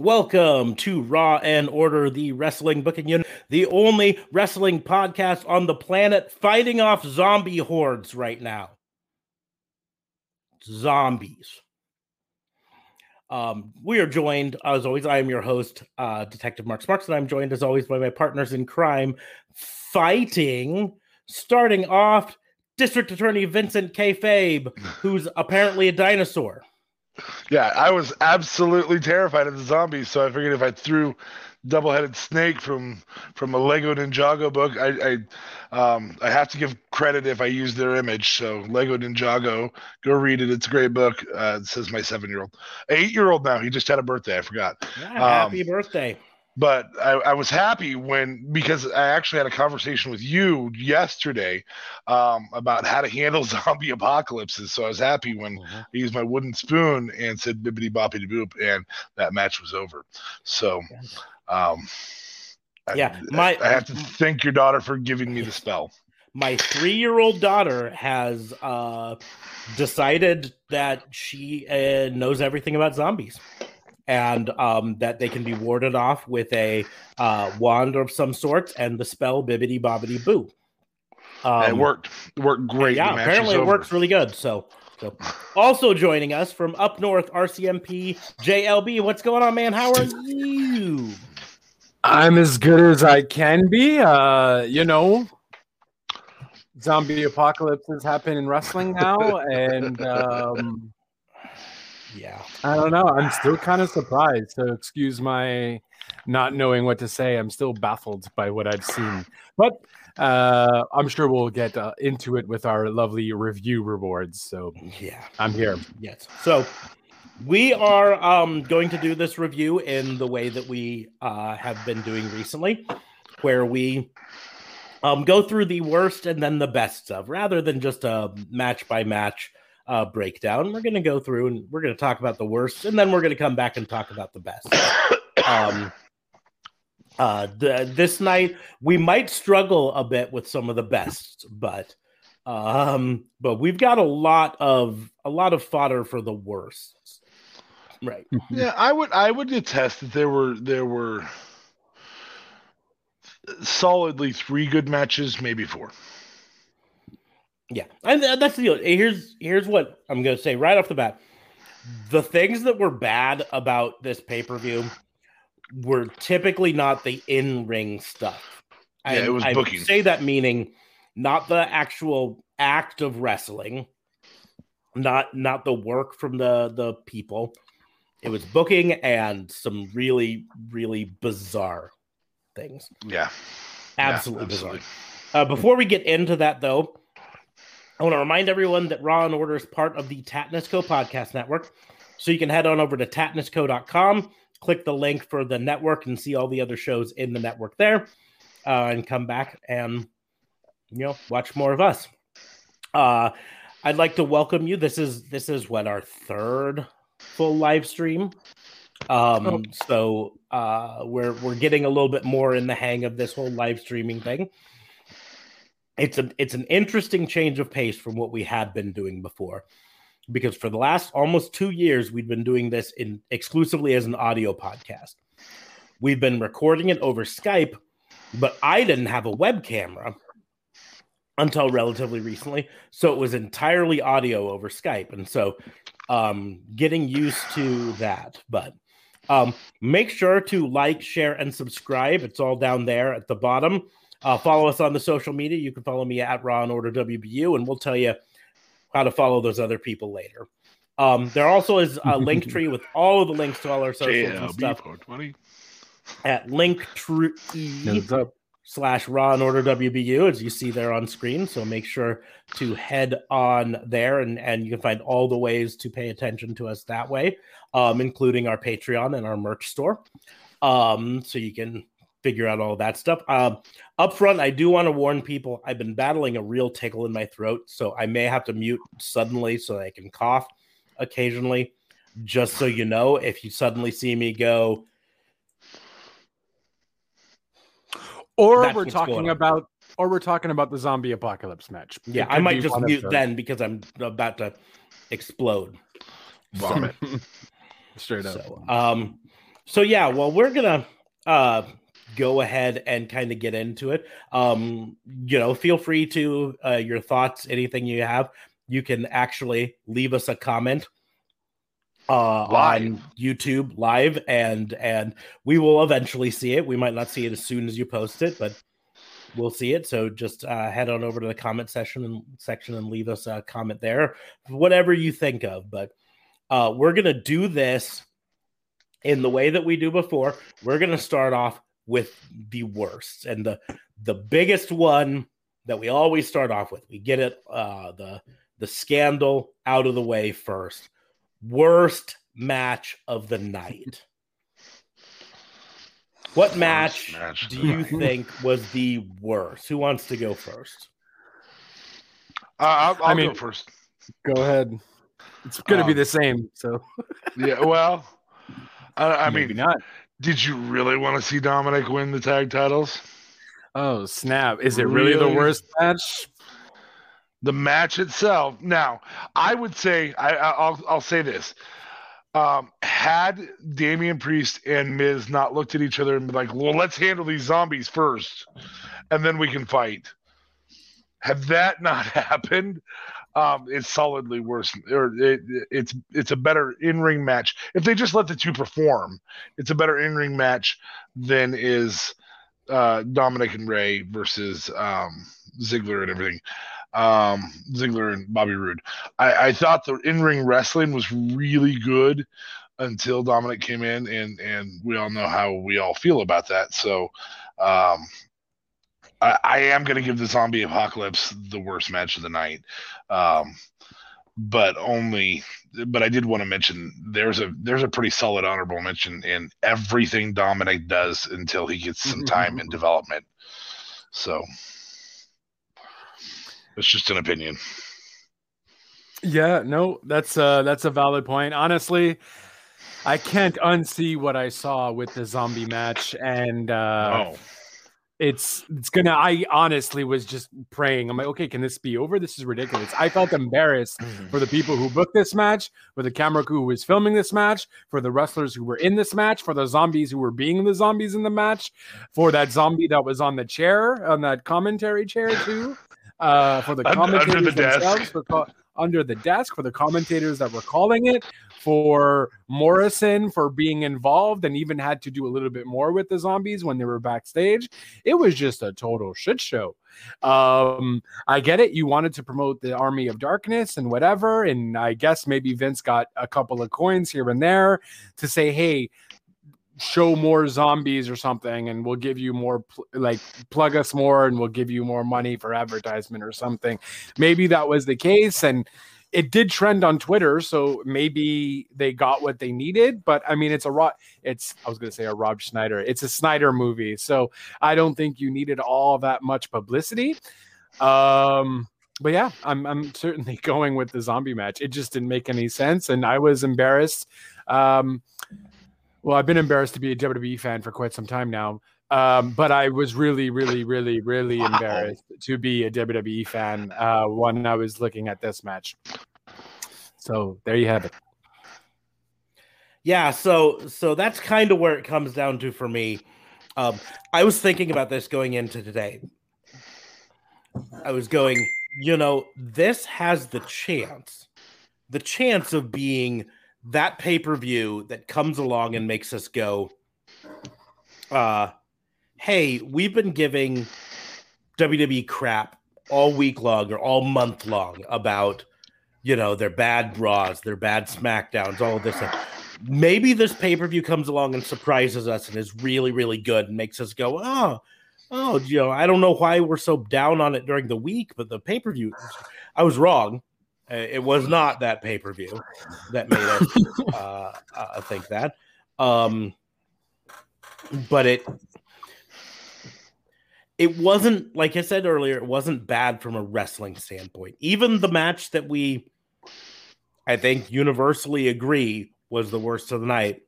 Welcome to Raw and Order, the wrestling booking unit, the only wrestling podcast on the planet fighting off zombie hordes right now. Zombies. Um, we are joined, as always. I am your host, uh, Detective Mark Smarks, and I'm joined, as always, by my partners in crime, fighting. Starting off, District Attorney Vincent K. Fabe, who's apparently a dinosaur. Yeah, I was absolutely terrified of the zombies, so I figured if I threw double-headed snake from from a Lego Ninjago book, I I, um, I have to give credit if I use their image. So Lego Ninjago, go read it. It's a great book. Uh, it says my seven-year-old, eight-year-old now. He just had a birthday. I forgot. Yeah, happy um, birthday but I, I, was happy when because I actually had a conversation with you yesterday um, about how to handle zombie apocalypses. So I was happy when mm-hmm. I used my wooden spoon and said bibbity boppity boop, and that match was over. So, um, yeah, I, my I have to thank your daughter for giving me the spell. My three-year-old daughter has uh, decided that she uh, knows everything about zombies and um, that they can be warded off with a uh, wand of some sort and the spell bibbity bobbity boo. Um, it worked. It worked great. Yeah, apparently it over. works really good. So, so also joining us from up north, RCMP JLB. What's going on, man? How are you? I'm as good as I can be. Uh, you know, zombie apocalypses happen in wrestling now, and um, yeah. I don't know. I'm still kind of surprised. So excuse my not knowing what to say. I'm still baffled by what I've seen. But uh, I'm sure we'll get uh, into it with our lovely review rewards. So yeah, I'm here. Yes. So we are um, going to do this review in the way that we uh, have been doing recently, where we um, go through the worst and then the best of, rather than just a match by match uh, breakdown. We're going to go through and we're going to talk about the worst, and then we're going to come back and talk about the best. Um, uh, the, this night we might struggle a bit with some of the best, but um, but we've got a lot of a lot of fodder for the worst. Right. Yeah, I would I would attest that there were there were solidly three good matches, maybe four. Yeah, and that's the deal. Here's here's what I'm going to say right off the bat: the things that were bad about this pay per view were typically not the in ring stuff. Yeah, and it was I booking. Say that meaning not the actual act of wrestling, not not the work from the the people. It was booking and some really really bizarre things. Yeah, absolutely, yeah, absolutely. bizarre. Uh, before we get into that, though, I want to remind everyone that Raw and Order is part of the Tatnisco podcast network. So you can head on over to tatnisco.com, click the link for the network, and see all the other shows in the network there, uh, and come back and you know watch more of us. Uh, I'd like to welcome you. This is this is what our third full live stream. Um, oh. so uh, we're we're getting a little bit more in the hang of this whole live streaming thing it's a it's an interesting change of pace from what we had been doing before. Because for the last almost two years we've been doing this in exclusively as an audio podcast. We've been recording it over skype but i didn't have a web camera until relatively recently so it was entirely audio over skype. And so um, getting used to that but um, make sure to like share and subscribe. It's all down there at the bottom uh, follow us on the social media. You can follow me at Raw and Order WBU, and we'll tell you how to follow those other people later. Um, there also is a link tree with all of the links to all our socials and stuff at linktree slash Raw and Order WBU, as you see there on screen. So make sure to head on there, and and you can find all the ways to pay attention to us that way, um, including our Patreon and our merch store. Um, so you can figure out all that stuff. Um, up front, I do want to warn people I've been battling a real tickle in my throat, so I may have to mute suddenly so I can cough occasionally. Just so you know, if you suddenly see me go, or we're talking about, or we're talking about the zombie apocalypse match. Yeah, I might just mute then because I'm about to explode. Vomit. Straight up. So, um, so yeah, well, we're gonna uh go ahead and kind of get into it. Um, you know, feel free to uh, your thoughts, anything you have. You can actually leave us a comment uh, on YouTube live, and and we will eventually see it. We might not see it as soon as you post it, but we'll see it. So just uh, head on over to the comment session and section and leave us a comment there, whatever you think of. But uh, we're gonna do this in the way that we do before. We're gonna start off with the worst and the the biggest one that we always start off with. We get it uh the the scandal out of the way first. Worst match of the night. What match, match, do you think was the worst? Who wants to go first? Uh, I'll, I'll I mean, go first. Go ahead. It's going to um, be the same. So, yeah. Well, I, I mean, not. Did you really want to see Dominic win the tag titles? Oh snap! Is it really, really the worst match? The match itself. Now, I would say I, will I'll say this: um, had Damian Priest and Miz not looked at each other and been like, "Well, let's handle these zombies first, and then we can fight," had that not happened, um, it's solidly worse, or it, it's it's a better in ring match. If they just let the two perform, it's a better in ring match than is uh, Dominic and Ray versus um, Ziggler and everything. Um, Ziggler and Bobby Roode. I, I thought the in ring wrestling was really good until Dominic came in, and and we all know how we all feel about that. So um, I, I am going to give the zombie apocalypse the worst match of the night, um, but only. But I did want to mention there's a there's a pretty solid honorable mention in everything Dominic does until he gets some time in development. So it's just an opinion. Yeah, no, that's uh that's a valid point. Honestly, I can't unsee what I saw with the zombie match and uh oh it's it's gonna i honestly was just praying. I'm like okay can this be over? This is ridiculous. I felt embarrassed mm-hmm. for the people who booked this match for the camera crew who was filming this match for the wrestlers who were in this match for the zombies who were being the zombies in the match for that zombie that was on the chair on that commentary chair too uh for the commentators under the themselves for co- under the desk for the commentators that were calling it for Morrison for being involved and even had to do a little bit more with the zombies when they were backstage. It was just a total shit show. Um, I get it. You wanted to promote the Army of Darkness and whatever. And I guess maybe Vince got a couple of coins here and there to say, hey, show more zombies or something and we'll give you more pl- like plug us more and we'll give you more money for advertisement or something maybe that was the case and it did trend on Twitter, so maybe they got what they needed. But I mean, it's a Rob. It's I was going to say a Rob Schneider. It's a Snyder movie, so I don't think you needed all that much publicity. Um, but yeah, I'm I'm certainly going with the zombie match. It just didn't make any sense, and I was embarrassed. Um, well, I've been embarrassed to be a WWE fan for quite some time now. Um, but I was really, really, really, really wow. embarrassed to be a WWE fan uh, when I was looking at this match. So there you have it. Yeah, so so that's kind of where it comes down to for me. Um, I was thinking about this going into today. I was going, you know, this has the chance, the chance of being that pay per view that comes along and makes us go, uh, hey, we've been giving WWE crap all week long or all month long about, you know, their bad Raws, their bad SmackDowns, all of this. Maybe this pay per view comes along and surprises us and is really, really good and makes us go, oh, oh, you know, I don't know why we're so down on it during the week, but the pay per view, I was wrong. Uh, it was not that pay per view that made us uh, uh, think that. Um, but it it wasn't like I said earlier, it wasn't bad from a wrestling standpoint. Even the match that we I think universally agree was the worst of the night,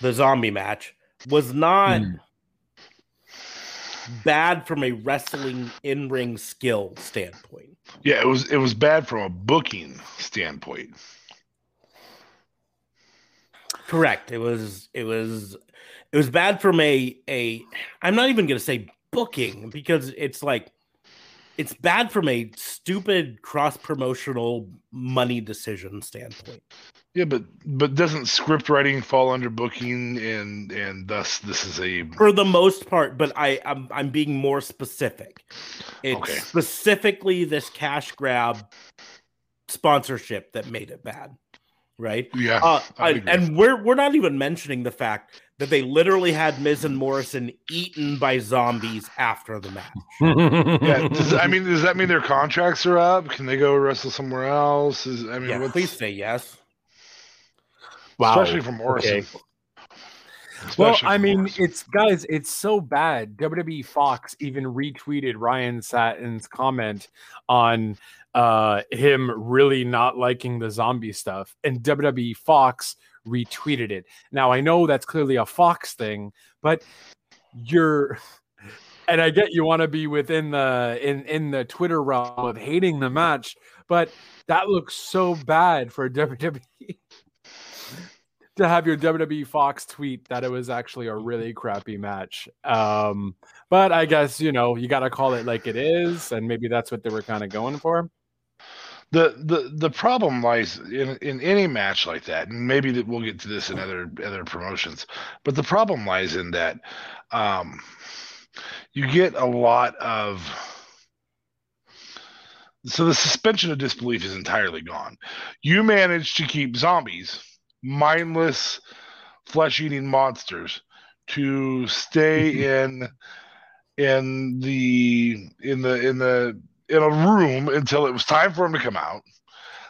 the zombie match, was not mm. bad from a wrestling in-ring skill standpoint. Yeah, it was it was bad from a booking standpoint. Correct. It was it was it was bad from a a I'm not even going to say booking because it's like it's bad from a stupid cross promotional money decision standpoint. Yeah, but but doesn't script writing fall under booking and and thus this is a for the most part, but I I'm I'm being more specific. It's okay. specifically this cash grab sponsorship that made it bad right? Yeah. Uh, and we're we're not even mentioning the fact that they literally had Miz and Morrison eaten by zombies after the match. yeah. Does, I mean, does that mean their contracts are up? Can they go wrestle somewhere else? Is I mean, yeah, please say yes. Wow. Especially from Morrison. Okay. well, I mean, Morrison. it's guys, it's so bad. WWE Fox even retweeted Ryan Satin's comment on uh, him really not liking the zombie stuff, and WWE Fox retweeted it. Now I know that's clearly a Fox thing, but you're and I get you want to be within the in in the Twitter realm of hating the match, but that looks so bad for WWE to have your WWE Fox tweet that it was actually a really crappy match. Um, but I guess you know you got to call it like it is, and maybe that's what they were kind of going for the the the problem lies in in any match like that and maybe that we'll get to this in other other promotions but the problem lies in that um you get a lot of so the suspension of disbelief is entirely gone. You manage to keep zombies mindless flesh-eating monsters to stay in in the in the in the in a room until it was time for them to come out.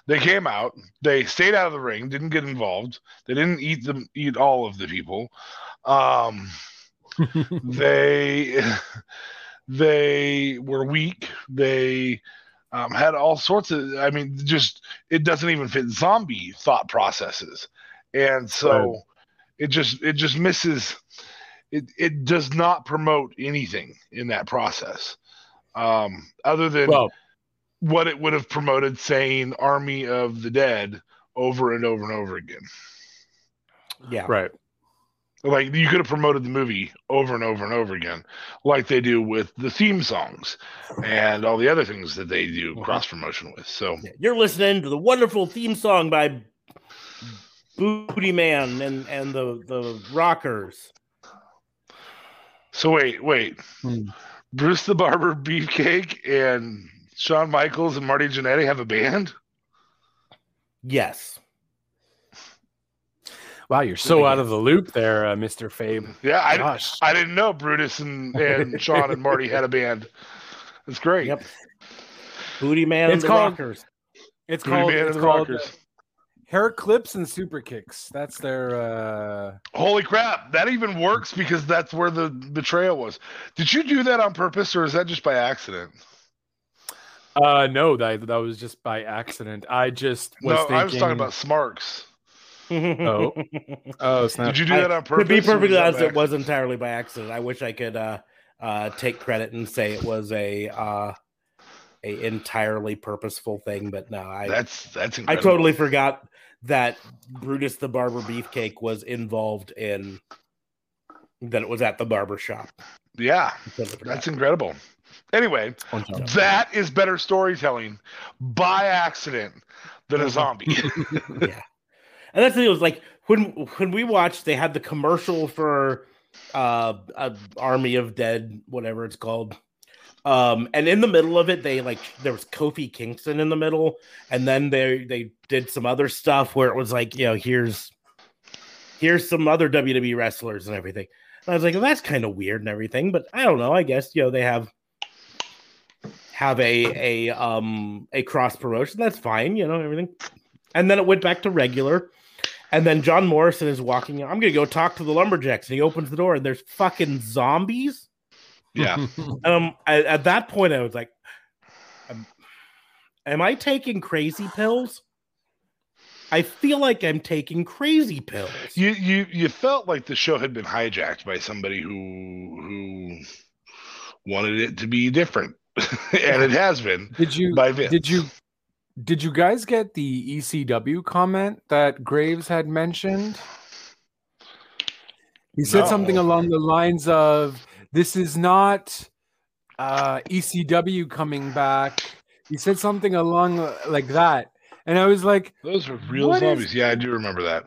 They came out. They stayed out of the ring. Didn't get involved. They didn't eat them. Eat all of the people. Um, they they were weak. They um, had all sorts of. I mean, just it doesn't even fit zombie thought processes, and so right. it just it just misses. It it does not promote anything in that process um, other than well, what it would have promoted saying Army of the Dead over and over and over again. Yeah. Right. Like you could have promoted the movie over and over and over again, like they do with the theme songs and all the other things that they do mm-hmm. cross promotion with. So you're listening to the wonderful theme song by Booty Man and and the the Rockers. So wait, wait. Hmm. Brutus the Barber Beefcake and Shawn Michaels and Marty Jannetty have a band? Yes. Wow, you're so out of the loop there, uh, Mr. Fabe. Yeah, I, I didn't know Brutus and, and Shawn and Marty had a band. It's great. Yep. Booty Man it's and called, the Rockers. It's Booty called, Man it's and the called, Rockers. Hair clips and super kicks. That's their. uh Holy crap! That even works because that's where the betrayal was. Did you do that on purpose, or is that just by accident? Uh, no, that that was just by accident. I just was no. Thinking... I was talking about Smarks. oh, oh, snap. Did you do that on purpose? To be perfectly honest, it was entirely by accident. I wish I could uh, uh, take credit and say it was a uh, a entirely purposeful thing, but no, I that's that's incredible. I totally forgot that Brutus the Barber Beefcake was involved in that it was at the barber shop. Yeah, that's incredible. Anyway, that is better storytelling by accident than a mm-hmm. zombie. yeah, and that's the thing. It was like when when we watched, they had the commercial for uh, Army of Dead, whatever it's called. Um, and in the middle of it, they like there was Kofi Kingston in the middle, and then they they did some other stuff where it was like, you know, here's here's some other WWE wrestlers and everything. And I was like, well, that's kind of weird and everything, but I don't know. I guess you know they have have a a um a cross promotion. That's fine, you know everything. And then it went back to regular. And then John Morrison is walking. I'm gonna go talk to the lumberjacks, and he opens the door, and there's fucking zombies Yeah. Um, I, at that point, I was like, um, "Am I taking crazy pills?" I feel like I'm taking crazy pills. You you you felt like the show had been hijacked by somebody who who wanted it to be different, and it has been. Did you by Vince. did you did you guys get the ECW comment that Graves had mentioned? He said No. something along the lines of this is not uh ECW coming back. He said something along uh, like that. And I was like, Those are real What is- zombies. Yeah, I do remember that.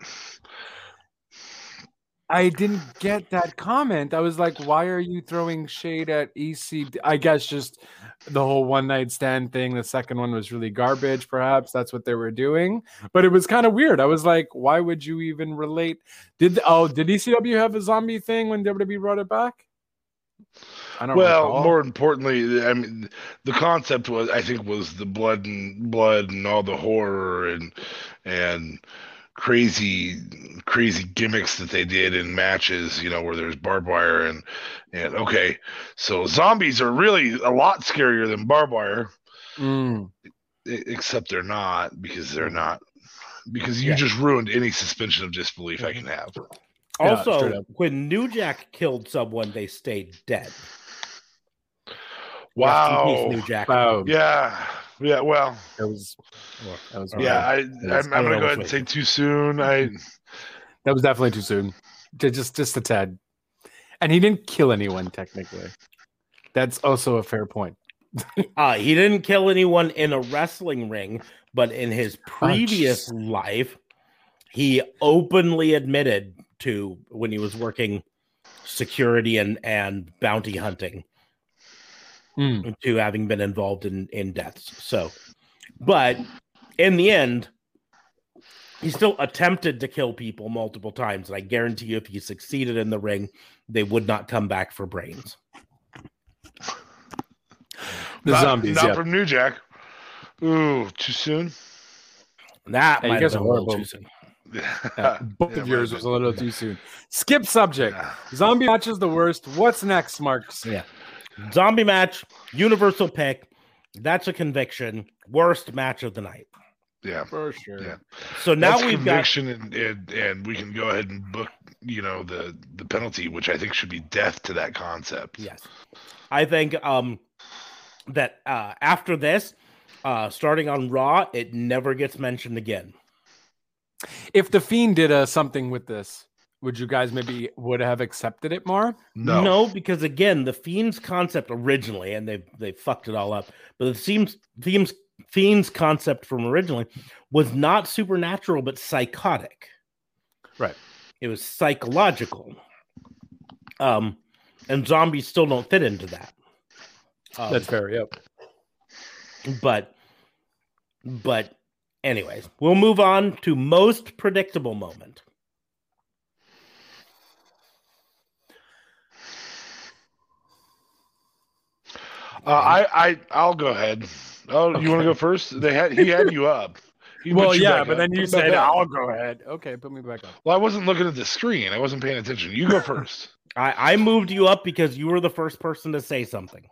I didn't get that comment. I was like, why are you throwing shade at EC? I guess just the whole one night stand thing. The second one was really garbage, perhaps. That's what they were doing. But it was kind of weird. I was like, why would you even relate? Did oh, did ECW have a zombie thing when WWE brought it back? Well, recall. more importantly, I mean, the concept was, I think, was the blood and blood and all the horror and and crazy, crazy gimmicks that they did in matches. You know, where there's barbed wire and and okay, so zombies are really a lot scarier than barbed wire, Mm, except they're not because they're not because you Yeah. just ruined any suspension of disbelief I can have. Yeah, straight Also, up. when New Jack killed someone, they stayed dead. Wow. peace, New Jack. wow, Yeah. Yeah. Well. that was that was Yeah. I, was- I'm, I I'm gonna go ahead and say too soon. I. that was definitely too soon. Just just a tad. And he didn't kill anyone technically. That's also a fair point. Uh, he didn't kill anyone in a wrestling ring, but in his previous life, he openly admitted to when he was working security and, and bounty hunting Mm. to having been involved in, in deaths. So, but in the end, he still attempted to kill people multiple times. And I guarantee you, if he succeeded in the ring, they would not come back for brains. The not, zombies, Not yeah. from New Jack. Ooh, too soon. That Yeah, you might guys have been a little too soon. Yeah, both Yeah, of yours might was a little too soon. Skip subject. Zombie match is the worst. What's next, Marks? Yeah. Zombie match, universal pick. That's a conviction. Worst match of the night. Yeah. For sure. Yeah. So now That's we've got conviction, and, and and we can go ahead and book, you know, the the penalty, which I think should be death to that concept. yes. I think um that uh after this, uh starting on Raw, it never gets mentioned again. If the Fiend did uh, something with this, would you guys maybe would have accepted it more? No. no, because again, the Fiend's concept originally, and they they fucked it all up, but the Fiend's Fiend's Fiend's concept from originally was not supernatural but psychotic. Right. It was psychological. Um, and zombies still don't fit into that. Um, That's fair. Yep. but but anyways, we'll move on to most predictable moment. Uh, I I I'll go ahead. Oh, you want to go first? They had he had you up. He Well, you yeah, but up. then you Put said, "I'll go ahead." Okay, put me back up. Well, I wasn't looking at the screen. I wasn't paying attention. You go first. I, I moved you up because you were the first person to say something.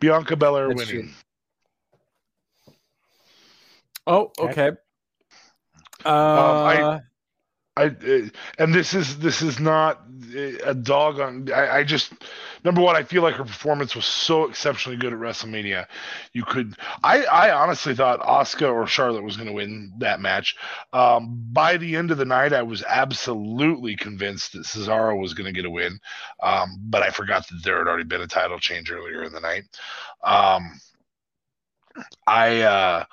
Bianca Belair That's winning. Oh, Okay. okay. Uh, I uh, and this is this is not uh, a dog on. I, I just number one, I feel like her performance was so exceptionally good at WrestleMania. You could, I I honestly thought Asuka or Charlotte was going to win that match. Um, by the end of the night, I was absolutely convinced that Cesaro was going to get a win, um, but I forgot that there had already been a title change earlier in the night. Um, I. Uh,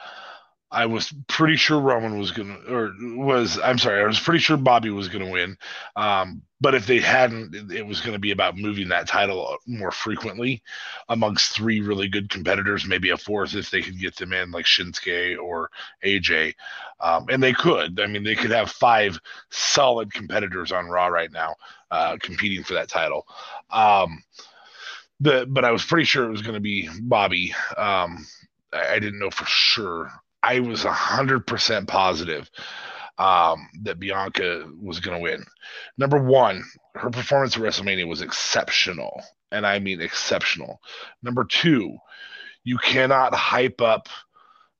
I was pretty sure Roman was gonna, or was I'm sorry, I was pretty sure Bobby was gonna win. Um, but if they hadn't, it, was gonna be about moving that title more frequently amongst three really good competitors, maybe a fourth if they could get them in, like Shinsuke or AJ. Um, and they could. I mean, they could have five solid competitors on Raw right now uh, competing for that title. Um, the but I was pretty sure it was gonna be Bobby. Um, I didn't know for sure. I was hundred percent positive um, that Bianca was going to win. Number one, her performance at WrestleMania was exceptional, and I mean exceptional. Number two, you cannot hype up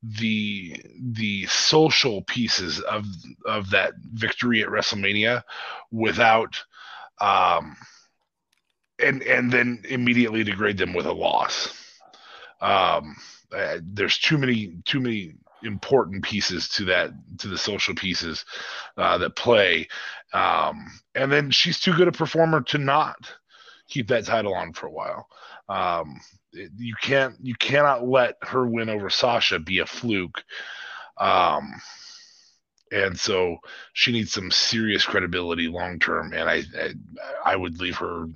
the the social pieces of of that victory at WrestleMania without um and and then immediately degrade them with a loss. Um uh, there's too many too many important pieces to that to the social pieces uh, that play. Um, and then she's too good a performer to not keep that title on for a while. Um, it, you can't you cannot let her win over sasha be a fluke. Um, and so she needs some serious credibility long term and I, I i would leave her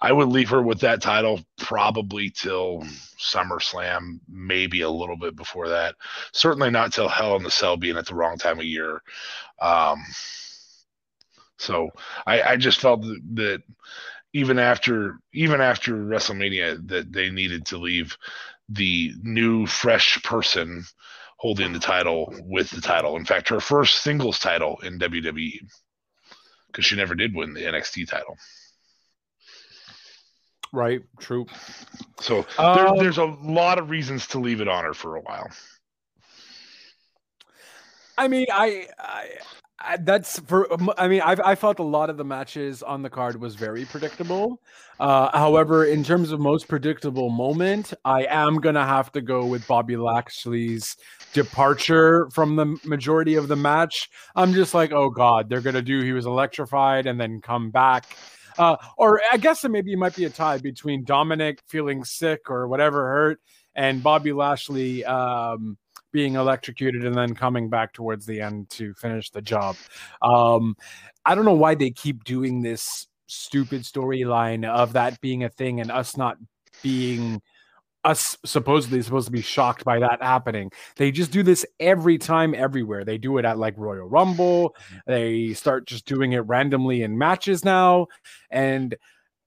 I would leave her with that title probably till SummerSlam, maybe a little bit before that. Certainly not till Hell in the Cell being at the wrong time of year. Um, so I, I just felt that, even after even after WrestleMania that they needed to leave the new fresh person holding the title with the title. In fact, her first singles title in WWE because she never did win the NXT title. Right. True. So there, um, there's a lot of reasons to leave it on her for a while. I mean, I, I, I that's for. I mean, I I felt a lot of the matches on the card was very predictable. Uh, however, in terms of most predictable moment, I am gonna have to go with Bobby Lashley's departure from the majority of the match. I'm just like, oh god, they're gonna do. He was electrified and then come back uh, or I guess it maybe might be a tie between Dominic feeling sick or whatever hurt and Bobby Lashley um, being electrocuted and then coming back towards the end to finish the job. Um, I don't know why they keep doing this stupid storyline of that being a thing and us not being us supposedly supposed to be shocked by that happening. They just do this every time, everywhere. They do it at like Royal Rumble. They start just doing it randomly in matches now, and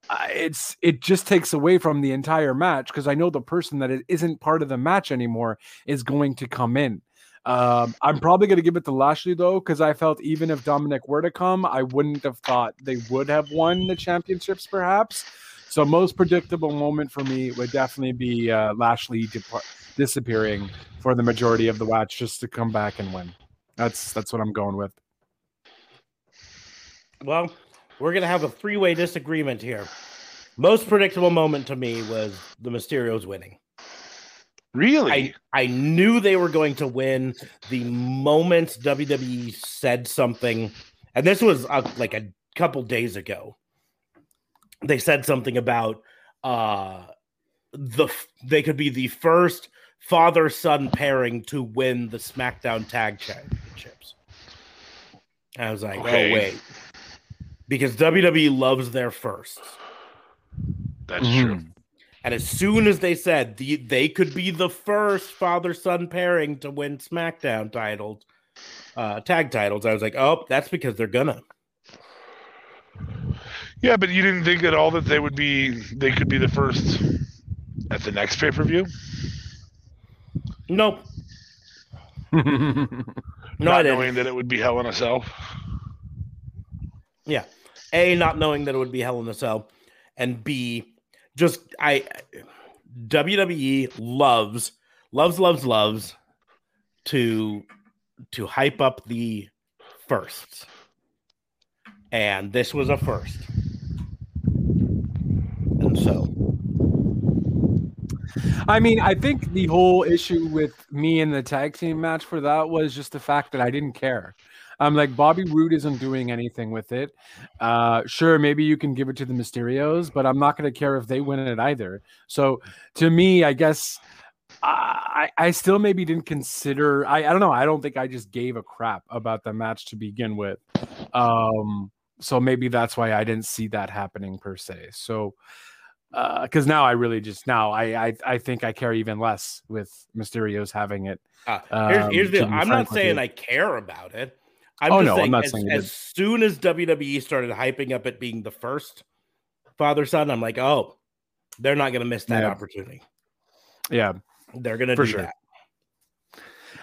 uh, it's it just takes away from the entire match because I know the person that isn't part of the match anymore is going to come in. Um, I'm probably going to give it to Lashley though, because I felt even if Dominic were to come, I wouldn't have thought they would have won the championships, perhaps. So most predictable moment for me would definitely be uh, Lashley depart- disappearing for the majority of the watch just to come back and win. That's that's what I'm going with. Well, we're gonna have a three way disagreement here. Most predictable moment to me was the Mysterios winning. Really? I, I knew they were going to win the moment WWE said something, and this was uh, like a couple days ago they said something about uh the they could be the first father son pairing to win the SmackDown Tag Championships. I was like, oh, okay. oh wait, because WWE loves their firsts. That's mm-hmm. true. And as soon as they said the, they could be the first father son pairing to win SmackDown titles, uh, tag titles, I was like, oh, that's because they're gonna. Yeah, but you didn't think at all that they would be they could be the first at the next pay per view? Nope. no, not knowing that it would be Hell in a Cell. Yeah, a not knowing that it would be Hell in a Cell, and B just I WWE loves loves loves loves to to hype up the firsts, and this was a first. And so, I mean, I think the whole issue with me in the tag team match for that was just the fact that I didn't care. I'm like Bobby Roode isn't doing anything with it. Uh, sure, maybe you can give it to the Mysterios, but I'm not going to care if they win it either. So to me, I guess I I still maybe didn't consider. I I don't know. I don't think I just gave a crap about the match to begin with. Um, so maybe that's why I didn't see that happening per se. So because uh, now I really just now I, I I think I care even less with Mysterios having it. Uh, here's, um, here's the I'm not saying I care about it. I'm oh, just no, saying, I'm not as, saying as soon as WWE started hyping up it being the first father son, I'm like, oh, they're not going to miss that yeah. opportunity. Yeah, they're going to do sure. that.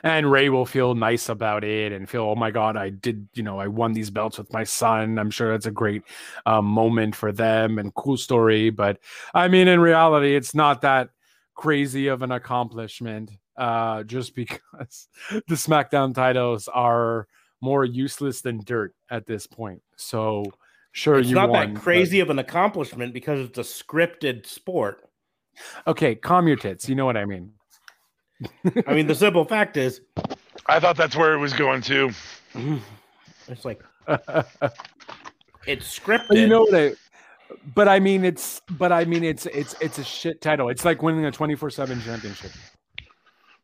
And Ray will feel nice about it and feel, oh my god, I did, you know, I won these belts with my son. I'm sure that's a great uh, moment for them and cool story. But I mean, in reality, it's not that crazy of an accomplishment. Uh, just because the SmackDown titles are more useless than dirt at this point. So sure, you it's you not won, that crazy but... of an accomplishment because it's a scripted sport. Okay, calm your tits. You know what I mean. I mean, the simple fact is, I thought that's where it was going to. It's like it's scripted. But you know what? I, but I mean, it's but I mean, it's it's it's a shit title. It's like winning a twenty four seven championship.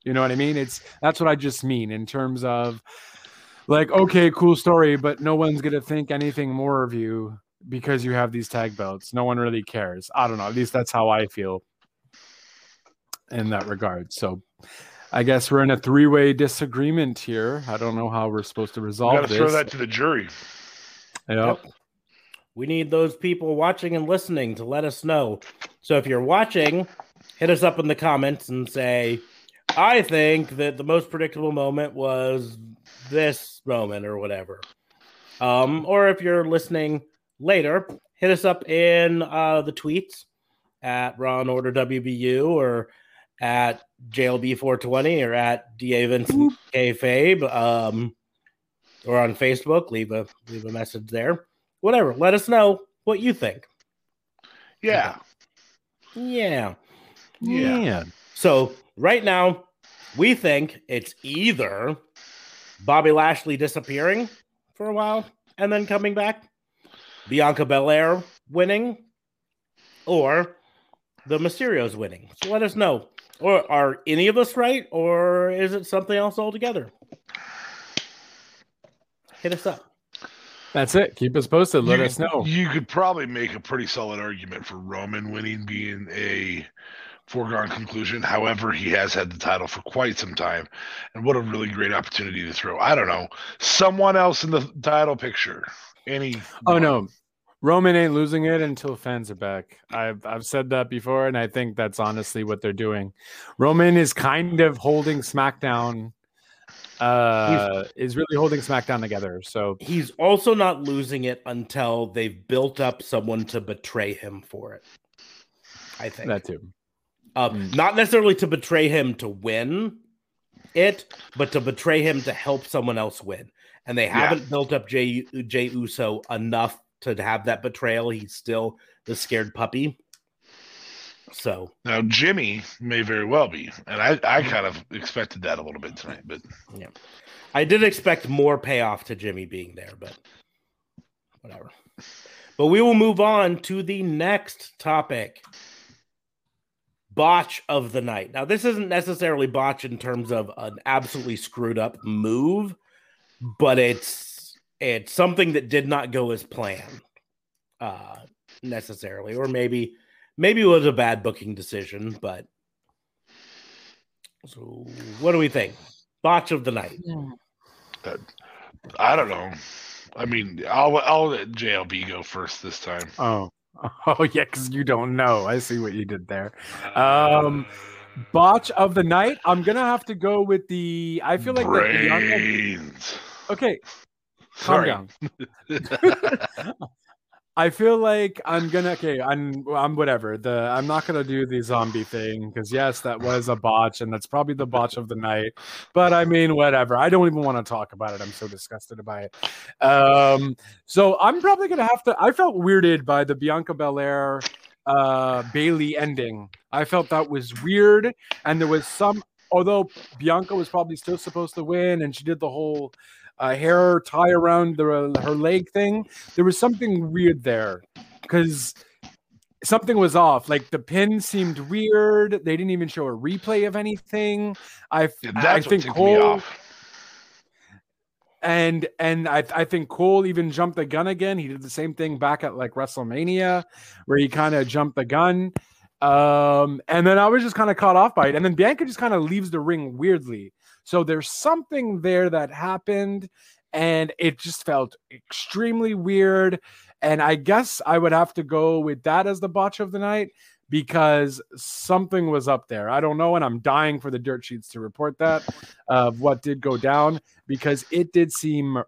You know what I mean? It's that's what I just mean in terms of like, okay, cool story, but no one's gonna think anything more of you because you have these tag belts. No one really cares. I don't know. At least that's how I feel in that regard. So I guess we're in a three way disagreement here. I don't know how we're supposed to resolve we this. Throw that to the jury. Yep. yep. We need those people watching and listening to let us know. So if you're watching, hit us up in the comments and say, I think that the most predictable moment was this moment or whatever. Um, or if you're listening later, hit us up in uh, the tweets at Raw and Order WBU or at JLB420 or at DA Vincent Kayfabe, um, or on Facebook. Leave a leave a message there. Whatever. Let us know what you think. Yeah. Yeah. Yeah. yeah. So right now, we think it's either Bobby Lashley disappearing for a while and then coming back, Bianca Belair winning, or the Mysterios winning. So let us know. Or are any of us right, or is it something else altogether? Hit us up. That's it. Keep us posted. Let you, us know. You could probably make a pretty solid argument for Roman winning being a foregone conclusion. However, he has had the title for quite some time. And what a really great opportunity to throw, I don't know, someone else in the title picture. Any. Oh, no. Roman ain't losing it until fans are back. I've I've said that before, and I think that's honestly what they're doing. Roman is kind of holding SmackDown. Uh, is really holding SmackDown together. So he's also not losing it until they've built up someone to betray him for it. I think that too. Uh, mm. Not necessarily to betray him to win it, but to betray him to help someone else win. And they haven't yeah. built up Jey Jey Uso enough to have that betrayal. He's still the scared puppy. So now Jimmy may very well be, and I I kind of expected that a little bit tonight, but yeah, I did expect more payoff to Jimmy being there, but whatever. But we will move on to the next topic botch of the night. Now, this isn't necessarily botch in terms of an absolutely screwed up move, but it's it's something that did not go as planned, uh, necessarily, or maybe maybe it was a bad booking decision. But so, what do we think? Botch of the night. Uh, I don't know. I mean, I'll I'll let JLB go first this time. Oh. Oh yeah, because you don't know. I see what you did there. Um, botch of the night. I'm gonna have to go with the. I feel like Brains. the. Okay, calm down. I feel like I'm gonna okay. I'm I'm whatever. The I'm not gonna do the zombie thing because yes, that was a botch, and that's probably the botch of the night. But I mean, whatever. I don't even want to talk about it. I'm so disgusted by it. Um, so I'm probably gonna have to. I felt weirded by the Bianca Belair uh Bayley ending. I felt that was weird, and there was some. Although Bianca was probably still supposed to win, and she did the whole uh, hair tie around the, her leg thing. There was something weird there because something was off. Like the pin seemed weird. They didn't even show a replay of anything. I, yeah, I think Cole. And and I I think Cole even jumped the gun again. He did the same thing back at like WrestleMania, where he kind of jumped the gun. Um, and then I was just kind of caught off by it. And then Bianca just kind of leaves the ring weirdly. So there's something there that happened, and it just felt extremely weird. And I guess I would have to go with that as the botch of the night because something was up there. I don't know, and I'm dying for the dirt sheets to report that of what did go down because it did seem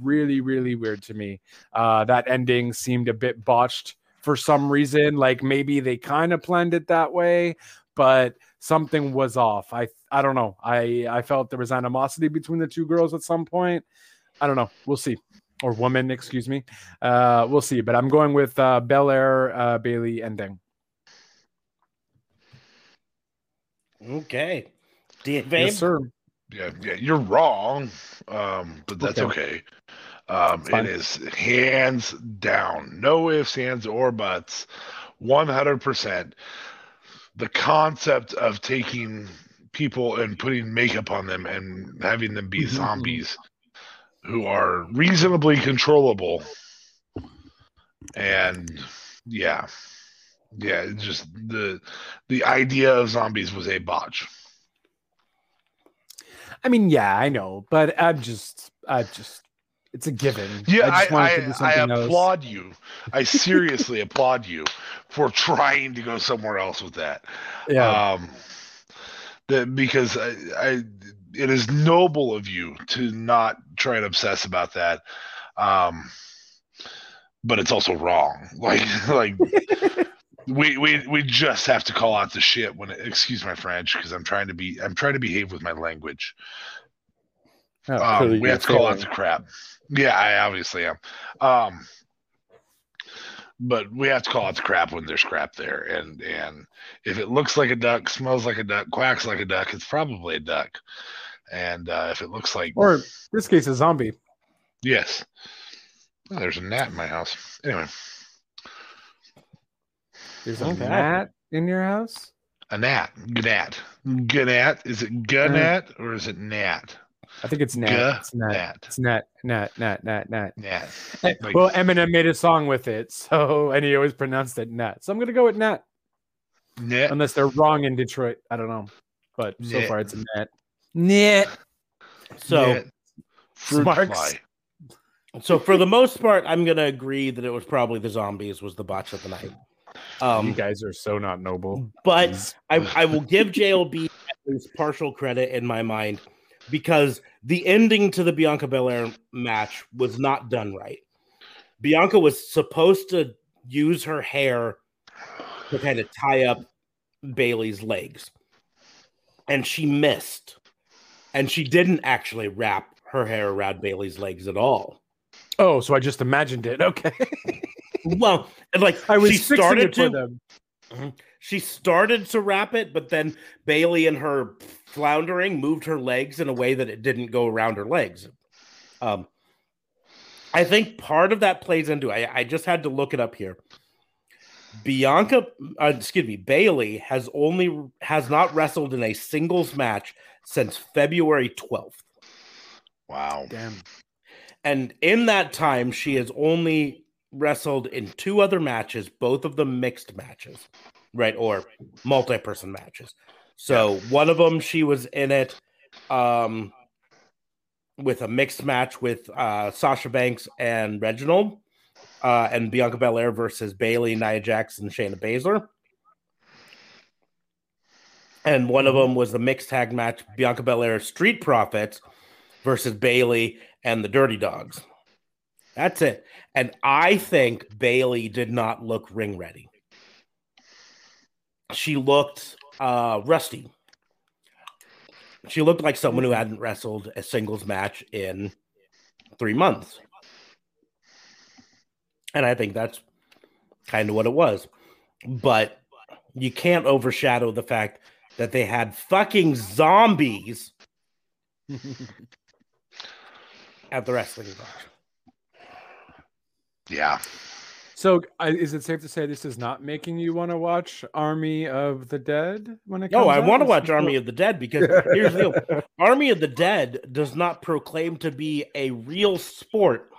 really, really weird to me. Uh, that ending seemed a bit botched for some reason. Like maybe they kind of planned it that way, but something was off. I I don't know. I I felt there was animosity between the two girls at some point. I don't know. We'll see. Or woman, excuse me. Uh, we'll see. But I'm going with uh, Belair uh, Bayley ending. Okay. Dave? Yes, sir. Yeah, yeah, you're wrong, um, but that's okay. okay. Um, it is hands down, no ifs, ands, or buts, 100%. The concept of taking people and putting makeup on them and having them be mm-hmm. zombies who are reasonably controllable. And yeah, yeah, just the the idea of zombies was a botch. I mean, yeah, I know, but I'm just, I just, it's a given. Yeah, I, I, I, I applaud you. I seriously applaud you for trying to go somewhere else with that. Yeah. Um, that because I, I it is noble of you to not try and obsess about that. Um, but it's also wrong. Like like we we we just have to call out the shit when it, excuse my French because I'm trying to be I'm trying to behave with my language. Oh, um, we have to call out the crap. Yeah, I obviously am. Um, but we have to call out the crap when there's crap there, and and if it looks like a duck, smells like a duck, quacks like a duck, it's probably a duck. And uh, if it looks like, or this case, a zombie. Yes. Oh, there's a gnat in my house. Anyway. There's a okay. gnat in your house? A gnat. Gnat. Gnat. Is it gnat or is it gnat? I think it's Nat. It's Nat. Nat. It's Nat. Nat. Nat. Nat. Nat. Nat. Like, well, Eminem made a song with it, so and he always pronounced it Nat. So I'm gonna go with Nat. Nat. Unless they're wrong in Detroit, I don't know. But so far, it's a Nat. Nat. So Sparks. So for the most part, I'm gonna agree that it was probably the zombies was the botch of the night. Um, you guys are so not noble. But I, I will give JLB at least partial credit in my mind because the ending to the Bianca Belair match was not done right. Bianca was supposed to use her hair to kind of tie up Bayley's legs, and she missed. And she didn't actually wrap her hair around Bayley's legs at all. Oh, so I just imagined it. Okay. well, like I was she started to. Them. Mm-hmm. She started to wrap it, but then Bayley and her floundering moved her legs in a way that it didn't go around her legs. Um, I think part of that plays into. I, I just had to look it up here. Bianca, uh, excuse me, Bayley has only has not wrestled in a singles match since February twelfth. Wow, damn! And in that time, she has only wrestled in two other matches, both of them mixed matches, right? Or multi person matches. So one of them, she was in it um, with a mixed match with uh, Sasha Banks and Reginald, uh, and Bianca Belair versus Bayley, Nia Jackson, and Shayna Baszler. And one of them was the mixed tag match Bianca Belair Street Profits versus Bayley and the Dirty Dawgs. That's it. And I think Bayley did not look ring ready. She looked uh, rusty. She looked like someone who hadn't wrestled a singles match in three months. And I think that's kind of what it was. But you can't overshadow the fact that they had fucking zombies at the wrestling match. Yeah. So, uh, is it safe to say this is not making you want to watch Army of the Dead when it? No, I want to watch Army of the Dead because here's the deal: Army of the Dead does not proclaim to be a real sport.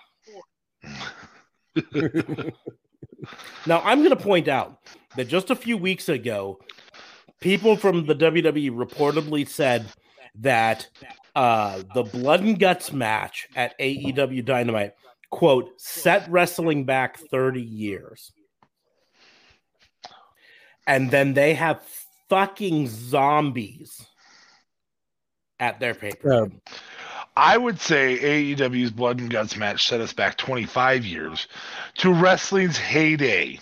now, I'm going to point out that just a few weeks ago, people from the WWE reportedly said that uh, the Blood and Guts match at AEW Dynamite quote, set wrestling back 30 years. and then they have fucking zombies at their paper. Yeah. Um, I would say AEW's Blood and Guts match set us back 25 years to wrestling's heyday.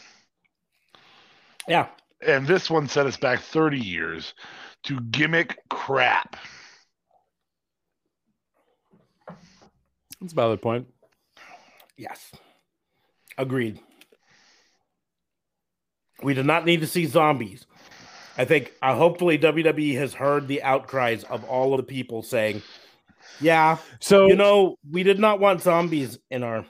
Yeah. And this one set us back 30 years to gimmick crap. That's a valid point. Yes. Agreed. We do not need to see zombies. I think uh, hopefully WWE has heard the outcries of all of the people saying, "Yeah, So you know, we did not want zombies in our."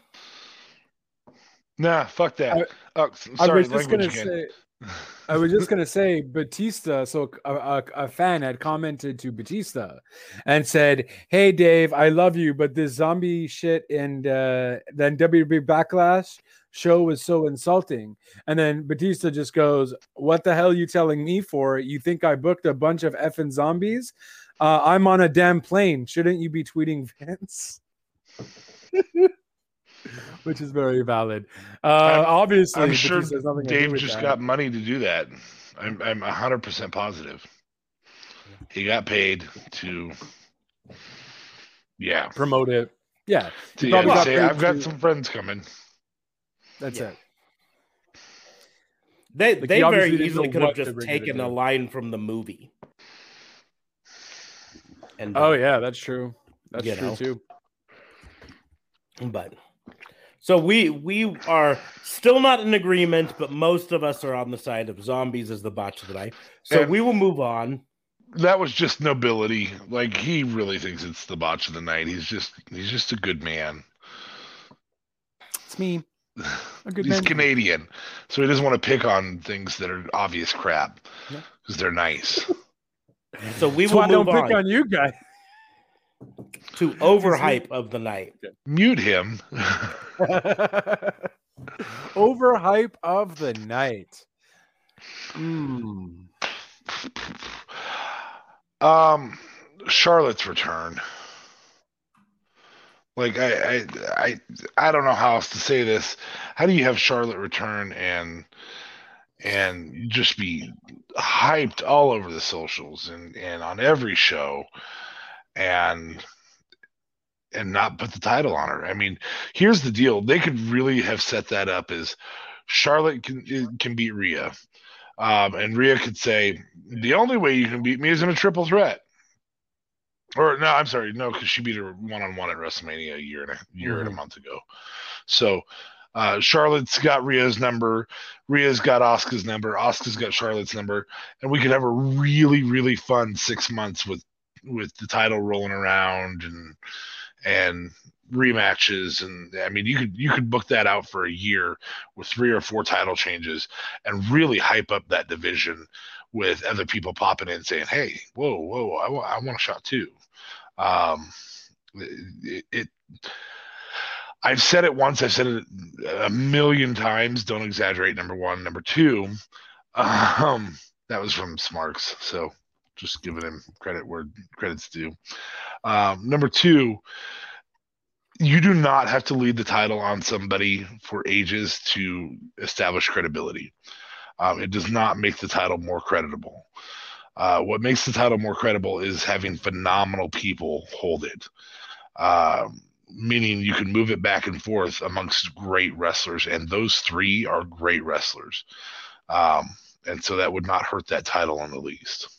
Nah, fuck that. I- oh, s- I sorry, was just gonna language again. say. I was just gonna say Batista. So a, a, a fan had commented to Batista and said, "Hey Dave, I love you, but this zombie shit and uh, then WWE Backlash show was so insulting." And then Batista just goes, "What the hell you telling me for? You think I booked a bunch of effing zombies? Uh, I'm on a damn plane. Shouldn't you be tweeting Vince?" Which is very valid. Uh, I'm- obviously, I'm sure Batista has nothing to do Dave just that. got money to do that. I'm I'm hundred percent positive. He got paid to Yeah. promote it. Yeah, To, yeah, got say I've got to- some friends coming. that's Yeah. it. They Like, they very easily could have just taken to. a line from the movie. And Oh yeah, that's true. That's You true know. too. but so we we are still not in agreement, but most of us are on the side of zombies as the botch of the night. So And- we will move on. That was just nobility. Like he really thinks it's the botch of the night. He's just he's just a good man. It's me. A good he's man. Canadian, so he doesn't want to pick on things that are obvious crap Yeah. because they're nice. So we That's will why I don't move pick on, on you guys. To overhype of the night. Mute him. Overhype of the night. Hmm. Um, Charlotte's return. Like I, I, I, I don't know how else to say this. How do you have Charlotte return and and just be hyped all over the socials and and on every show, and and not put the title on her? I mean, here's the deal: they could really have set that up as Charlotte can can beat Rhea. Um, and Rhea could say, the only way you can beat me is in a triple threat. Or no, I'm sorry, no, because she beat her one on one at WrestleMania a year and a year and a Mhm. month ago. So uh, Charlotte's got Rhea's number, Rhea's got Asuka's number, Asuka's got Charlotte's number, and we could have a really, really fun six months with with the title rolling around and and rematches and I mean you could you could book that out for a year with three or four title changes and really hype up that division with other people popping in saying, "Hey, whoa, whoa, I wa- I want a shot too." Um, it, it, I've said it once. I've said it a million times. Don't exaggerate. Number one. Number two. Um, that was from Smarks. So just giving him credit where credit's due. Um, number two. You do not have to lead the title on somebody for ages to establish credibility. Um, it does not make the title more creditable. Uh, what makes the title more credible is having phenomenal people hold it, Um meaning you can move it back and forth amongst great wrestlers, and those three are great wrestlers. Um, and so that would not hurt that title in the least.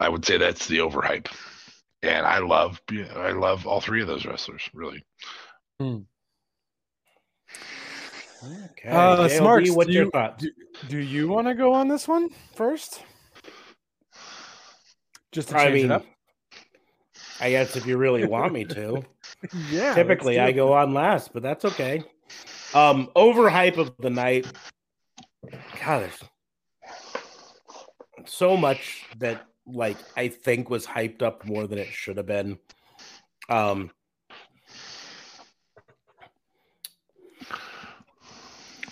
I would say that's the overhype, and I love I love all three of those wrestlers really. Okay, Uh, JLB, what's do your you- thoughts? Do, do you want to go on this one first? Just to I change mean, it up. I guess if you really want me to. Yeah. Typically, I go on last, but that's okay. Um, overhype of the night. God, there's so much that like I think was hyped up more than it should have been. Um,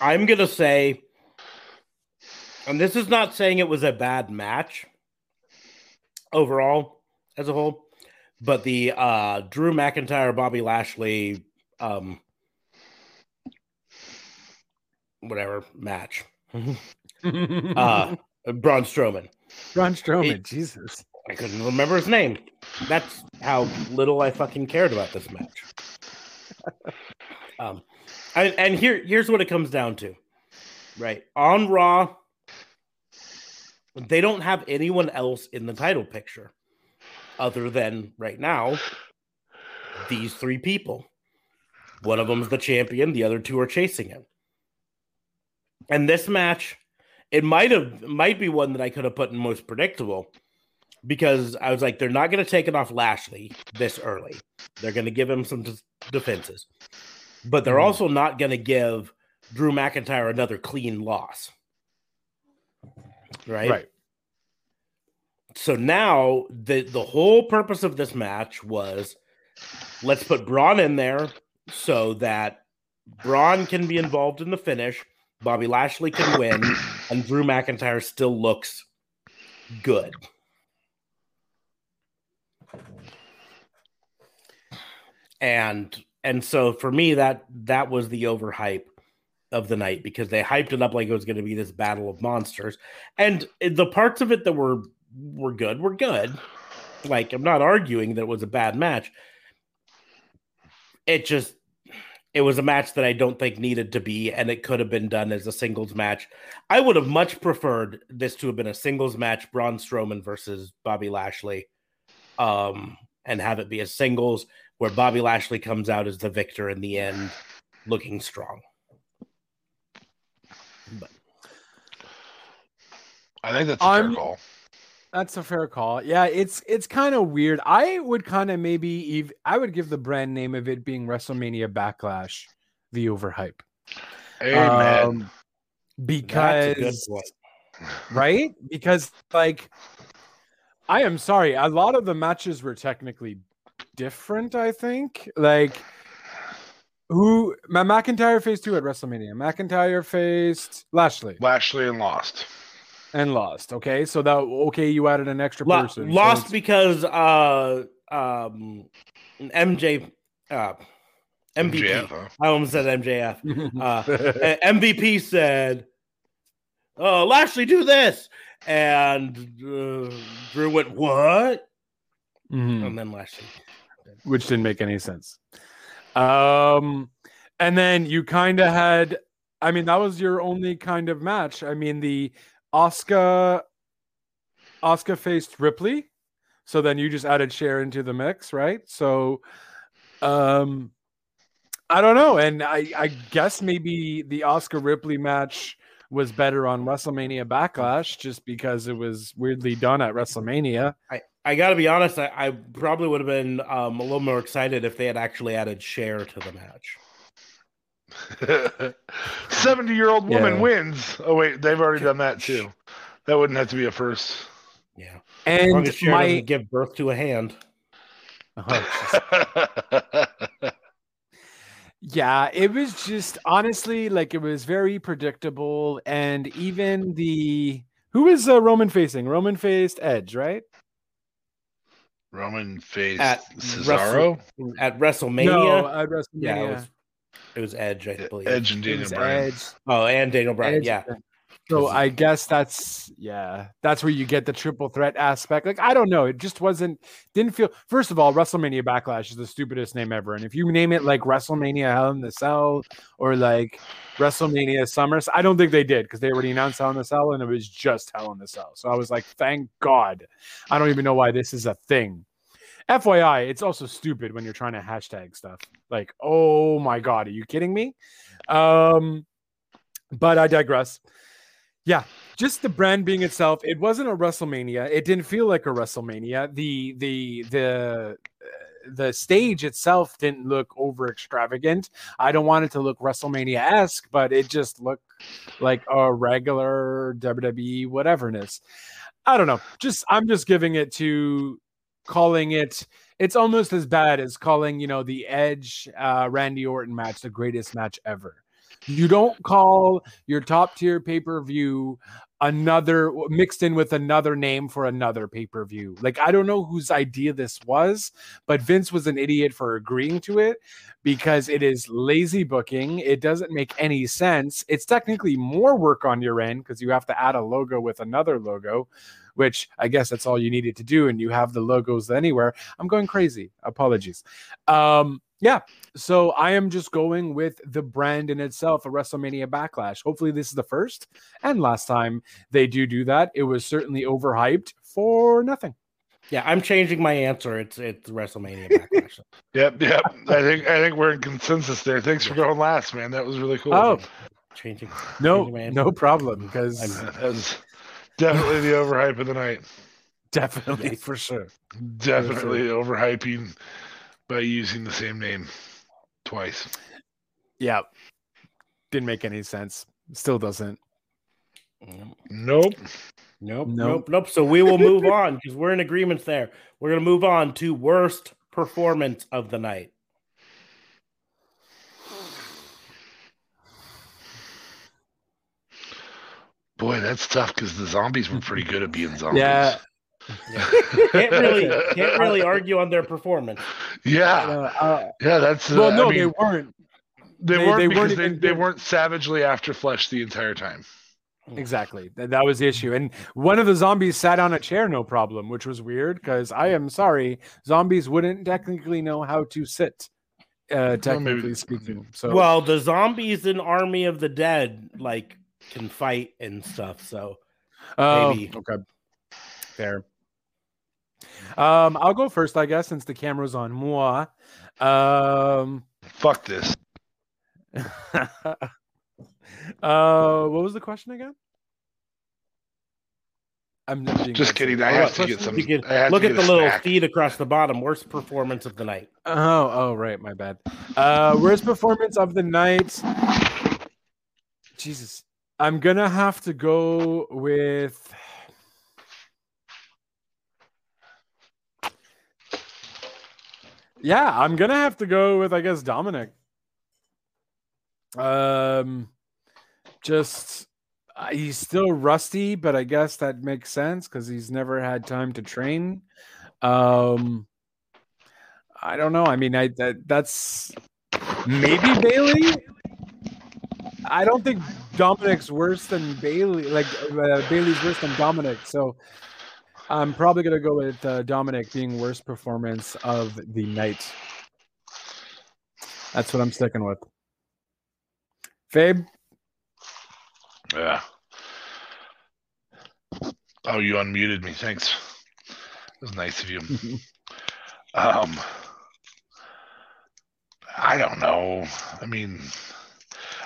I'm gonna say, and this is not saying it was a bad match overall as a whole, but the uh Drew McIntyre, Bobby Lashley, um whatever match. uh, Braun Strowman. Braun Strowman, it, Jesus. I couldn't remember his name. That's how little I fucking cared about this match. um, and, and here, here's what it comes down to, right? On Raw, they don't have anyone else in the title picture other than right now these three people. One of them is the champion, the other two are chasing him. And this match, it might have might be one that I could have put in most predictable because I was like, they're not going to take it off Lashley this early. They're going to give him some d- defenses, but they're mm. also not going to give Drew McIntyre another clean loss. Right. Right. So now the the whole purpose of this match was let's put Braun in there so that Braun can be involved in the finish, Bobby Lashley can win, and Drew McIntyre still looks good. And and so for me that that was the overhype of the night because they hyped it up like it was going to be this battle of monsters. And the parts of it that were were good were good. Like I'm not arguing that it was a bad match. It just it was a match that I don't think needed to be, and it could have been done as a singles match. I would have much preferred this to have been a singles match, Braun Strowman versus Bobby Lashley, um, and have it be a singles where Bobby Lashley comes out as the victor in the end, looking strong. But I think that's a I'm, fair call. That's a fair call. Yeah, it's it's kind of weird. I would kind of maybe ev- I would give the brand name of it being WrestleMania Backlash the overhype. Amen. Um, because right? Because like I am sorry, a lot of the matches were technically different, I think. Like who McIntyre faced two at WrestleMania. McIntyre faced Lashley. Lashley and lost. And lost. Okay. So that okay, you added an extra person. Lost so because uh um MJ uh MVP. MJF, huh? I almost said MJF. uh, MVP said, "Oh, Lashley, do this," and uh, Drew went, "What?" Mm-hmm. And then Lashley which didn't make any sense. Um, and then you kind of had, I mean, that was your only kind of match. I mean, the Asuka, Oscar faced Ripley, so then you just added Cher into the mix, right? So, um, I don't know, and I, I guess maybe the Asuka Ripley match was better on WrestleMania Backlash just because it was weirdly done at WrestleMania. I, I got to be honest. I, I, probably would have been um, a little more excited if they had actually added Cher to the match. Seventy-year-old woman yeah. wins. Oh wait, they've already done that too. That wouldn't have to be a first. Yeah, and as my... give birth to a hand. Oh, yeah, it was just honestly like it was very predictable, and even the who is uh, Roman facing? Roman faced Edge, right? Roman faced at Cesaro Wrestle, at WrestleMania. No, at WrestleMania. Yeah, it was, Edge, I believe. Edge and Daniel Bryan. Edge. Oh, and Daniel Bryan. Edge. Yeah. So I guess that's yeah, that's where you get the triple threat aspect. Like I don't know, it just wasn't didn't feel. First of all, WrestleMania Backlash is the stupidest name ever, and if you name it like WrestleMania Hell in the Cell or like WrestleMania Summers, I don't think they did because they already announced Hell in the Cell and it was just Hell in the Cell. So I was like, thank God. I don't even know why this is a thing. FYI, it's also stupid when you're trying to hashtag stuff. Like, oh my God, are you kidding me? Um, but I digress. Yeah, just the brand being itself. It wasn't a WrestleMania. It didn't feel like a WrestleMania. The the the the stage itself didn't look over extravagant. I don't want it to look WrestleMania esque, but it just looked like a regular WWE whateverness. I don't know. Just I'm just giving it to calling it. It's almost as bad as calling you know the Edge uh, Randy Orton match the greatest match ever You don't call your top tier pay per view another mixed in with another name for another pay per view. Like, I don't know whose idea this was, but Vince was an idiot for agreeing to it because it is lazy booking. It doesn't make any sense. It's technically more work on your end because you have to add a logo with another logo which I guess that's all you needed to do. And you have the logos anywhere. I'm going crazy. Apologies. Um, yeah. So I am just going with the brand in itself, a WrestleMania Backlash. Hopefully, this is the first and last time they do do that. It was certainly overhyped for nothing. Yeah, I'm changing my answer. It's it's WrestleMania Backlash. yep, yep. I think I think we're in consensus there. Thanks for going last, man. That was really cool. Oh, changing. No, changing no problem. Because that was definitely the overhype of the night. Definitely yes. for sure. Definitely for sure. overhyping by using the same name twice. Yeah. Didn't make any sense. Still doesn't. Nope. Nope. Nope. Nope. So we will move on because we're in agreement there. We're going to move on to worst performance of the night. Boy, that's tough because the zombies were pretty good at being zombies. Yeah. yeah. can't really can't really argue on their performance. Yeah, uh, yeah, that's uh, well, no, I mean, they weren't. They, they weren't they because weren't they, they weren't savagely after flesh the entire time. Exactly, that, that was the issue. And one of the zombies sat on a chair, no problem, which was weird because I am sorry, zombies wouldn't technically know how to sit. Uh, technically well, speaking, so well, the zombies in Army of the Dead like can fight and stuff. So oh, maybe okay, fair. Um, I'll go first, I guess, since the camera's on moi. Um, fuck this. uh, what was the question again? I'm just kidding. I have to get some. Get, look at the little feed across the bottom. Worst performance of the night. Oh, oh, right, my bad. Uh, worst performance of the night. Jesus, I'm gonna have to go with. Yeah, I'm gonna have to go with I guess Dominic. Um, just uh, he's still rusty, but I guess that makes sense because he's never had time to train. Um, I don't know. I mean, I that that's maybe Bayley. I don't think Dominic's worse than Bayley. Like uh, Bayley's worse than Dominic. So I'm probably gonna go with uh, Dominic being worst performance of the night. That's what I'm sticking with. Fabe. Yeah. Oh, you unmuted me. Thanks. It was nice of you. um, I don't know. I mean,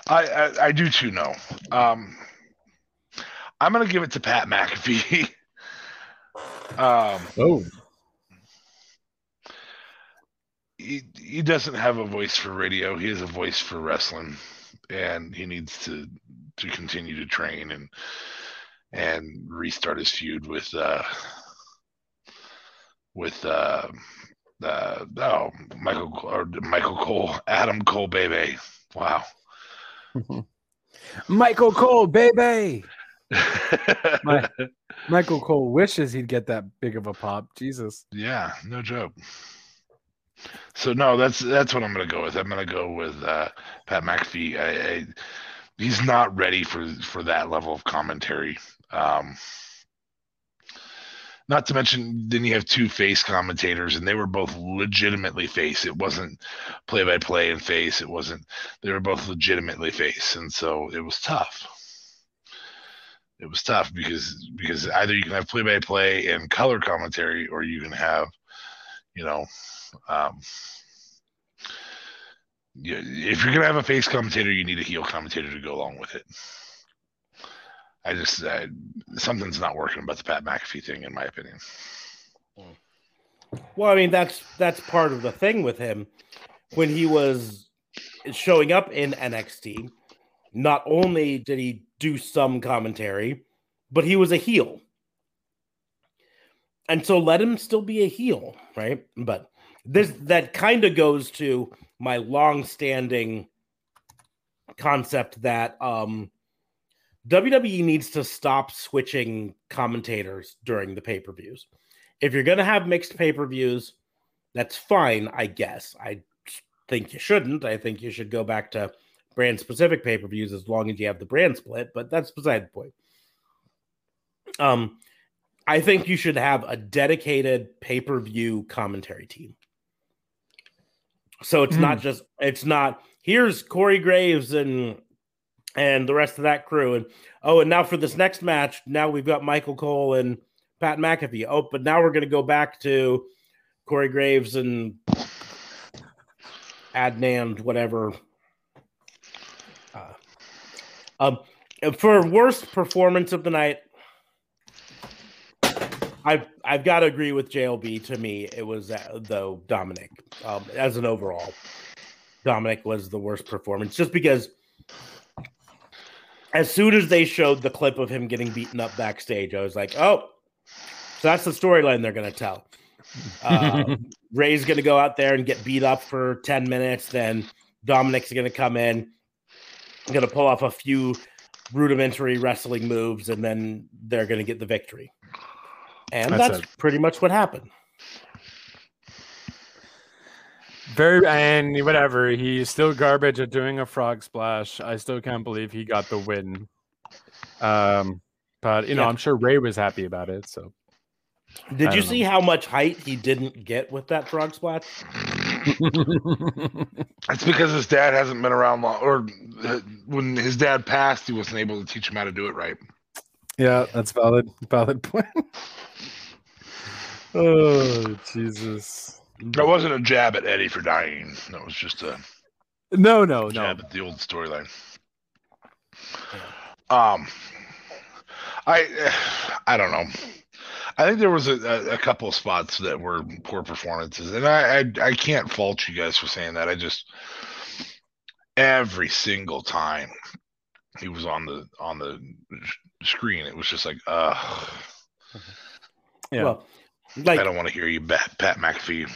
I, I, I do too know. Um, I'm gonna give it to Pat McAfee. um, oh, he he doesn't have a voice for radio. He has a voice for wrestling, and he needs to to continue to train and and restart his feud with uh with uh uh oh Michael or Michael Cole Adam Cole baby wow Michael Cole, baby. My, Michael Cole wishes he'd get that big of a pop. Jesus. Yeah, no joke. So no, that's that's what I'm gonna go with. I'm gonna go with uh, Pat McAfee. I, I, he's not ready for for that level of commentary. Um, not to mention, then you have two face commentators, and they were both legitimately face. It wasn't play by play and face. It wasn't. They were both legitimately face, and so it was tough. It was tough because because either you can have play by play and color commentary, or you can have, you know, um, if you're gonna have a face commentator, you need a heel commentator to go along with it. I just uh, something's not working about the Pat McAfee thing, in my opinion. Well, I mean that's that's part of the thing with him when he was showing up in NXT. Not only did he do some commentary, but he was a heel. And so let him still be a heel, right? But this that kind of goes to my long-standing concept that um, WWE needs to stop switching commentators during the pay per views. If you're going to have mixed pay per views, that's fine, I guess. I think you shouldn't. I think you should go back to brand specific pay per views as long as you have the brand split, but that's beside the point. Um, I think you should have a dedicated pay per view commentary team. So it's mm. not hmm. just it's not here's Corey Graves and and the rest of that crew and oh and now for this next match now we've got Michael Cole and Pat McAfee. Oh, but now we're going to go back to Corey Graves and Adnan, whatever. Uh, um, for worst performance of the night, I've I've got to agree with JLB. To me, it was uh, though Dominic um, as an overall. Dominic was the worst performance, just because as soon as they showed the clip of him getting beaten up backstage, I was like, oh, so that's the storyline they're going to tell. Uh, Rey's going to go out there and get beat up for 10 minutes. Then Dominic's going to come in, going to pull off a few rudimentary wrestling moves, and then they're going to get the victory. And that's, that's pretty much what happened. Very and whatever. He's still garbage at doing a frog splash. I still can't believe he got the win. Um, but you know, yeah. I'm sure Rey was happy about it. So did you see how much height he didn't get with that frog splash? It's because his dad hasn't been around long, or when his dad passed, he wasn't able to teach him how to do it right. Yeah, that's valid. Valid point. oh Jesus! That wasn't a jab at Eddie for dying. That was just a no, no, jab no. at the old storyline. Um, I I don't know. I think there was a, a, couple of spots that were poor performances, and I, I I can't fault you guys for saying that. I just every single time he was on the on the screen, it was just like, uh yeah. Well, like I don't want to hear you, Pat, Pat McAfee.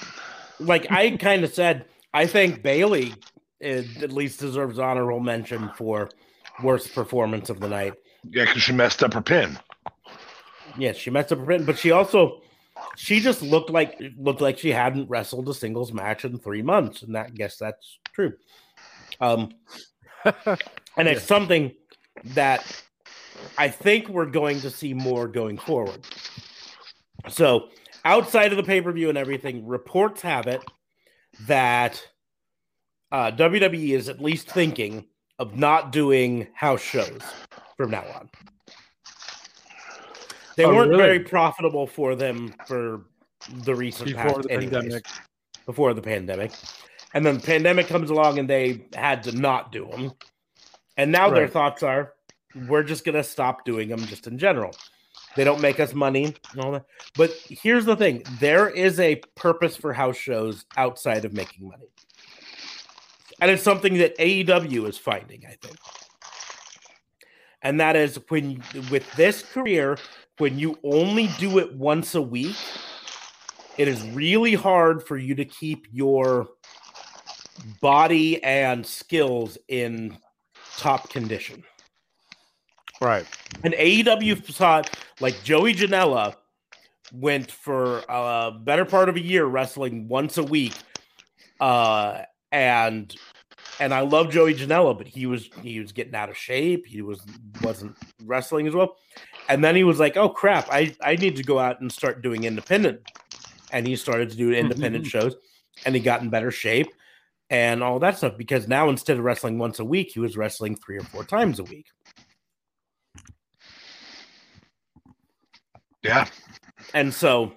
Like I kind of said, I think Bayley at least deserves honorable mention for worst performance of the night. Yeah, because she messed up her pin. Yes, she messed up her pin, but she also she just looked like looked like she hadn't wrestled a singles match in three months, and that I guess that's true. Um, and it's something that I think we're going to see more going forward. So, outside of the pay per view and everything, reports have it that uh, WWE is at least thinking of not doing house shows from now on. They oh, weren't really? very profitable for them for the recent before past, the anyways, pandemic. Before the pandemic, and then the pandemic comes along, and they had to not do them. And now right. their thoughts are, we're just gonna stop doing them, just in general. They don't make us money and all that. But here's the thing: there is a purpose for house shows outside of making money, and it's something that AEW is finding. I think and that is when with this career when you only do it once a week, it is really hard for you to keep your body and skills in top condition. Right. And AEW saw like Joey Janela went for a better part of a year wrestling once a week. Uh, and and I love Joey Janela, but he was he was getting out of shape. He was wasn't wrestling as well. And then he was like, "Oh crap, I I need to go out and start doing independent." And he started to do independent mm-hmm. shows, and he got in better shape and all that stuff because now instead of wrestling once a week, he was wrestling three or four times a week. Yeah. And so,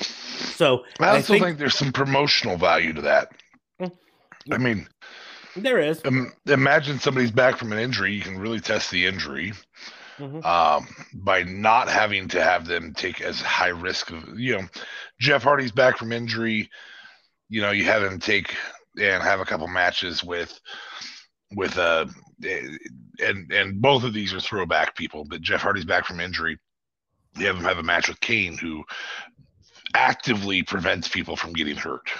so I also I think, think, there's some promotional value to that. I mean, there is. Um, imagine somebody's back from an injury. You can really test the injury mm-hmm. um, by not having to have them take as high risk of, you know, Jeff Hardy's back from injury. You know, you have him take and have a couple matches with, with, uh, and, and both of these are throwback people, but Jeff Hardy's back from injury. You have him have a match with Kane, who actively prevents people from getting hurt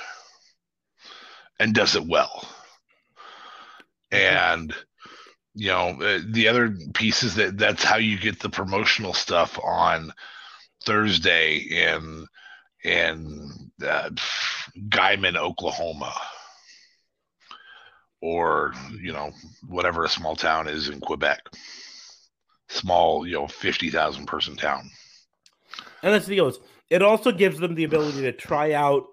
and does it well. Mm-hmm. And you know, uh, the other piece is that that's how you get the promotional stuff on Thursday in in uh, Guymon, Oklahoma, or you know whatever a small town is in Quebec, small you know fifty thousand person town. And that's the deal. It also gives them the ability to try out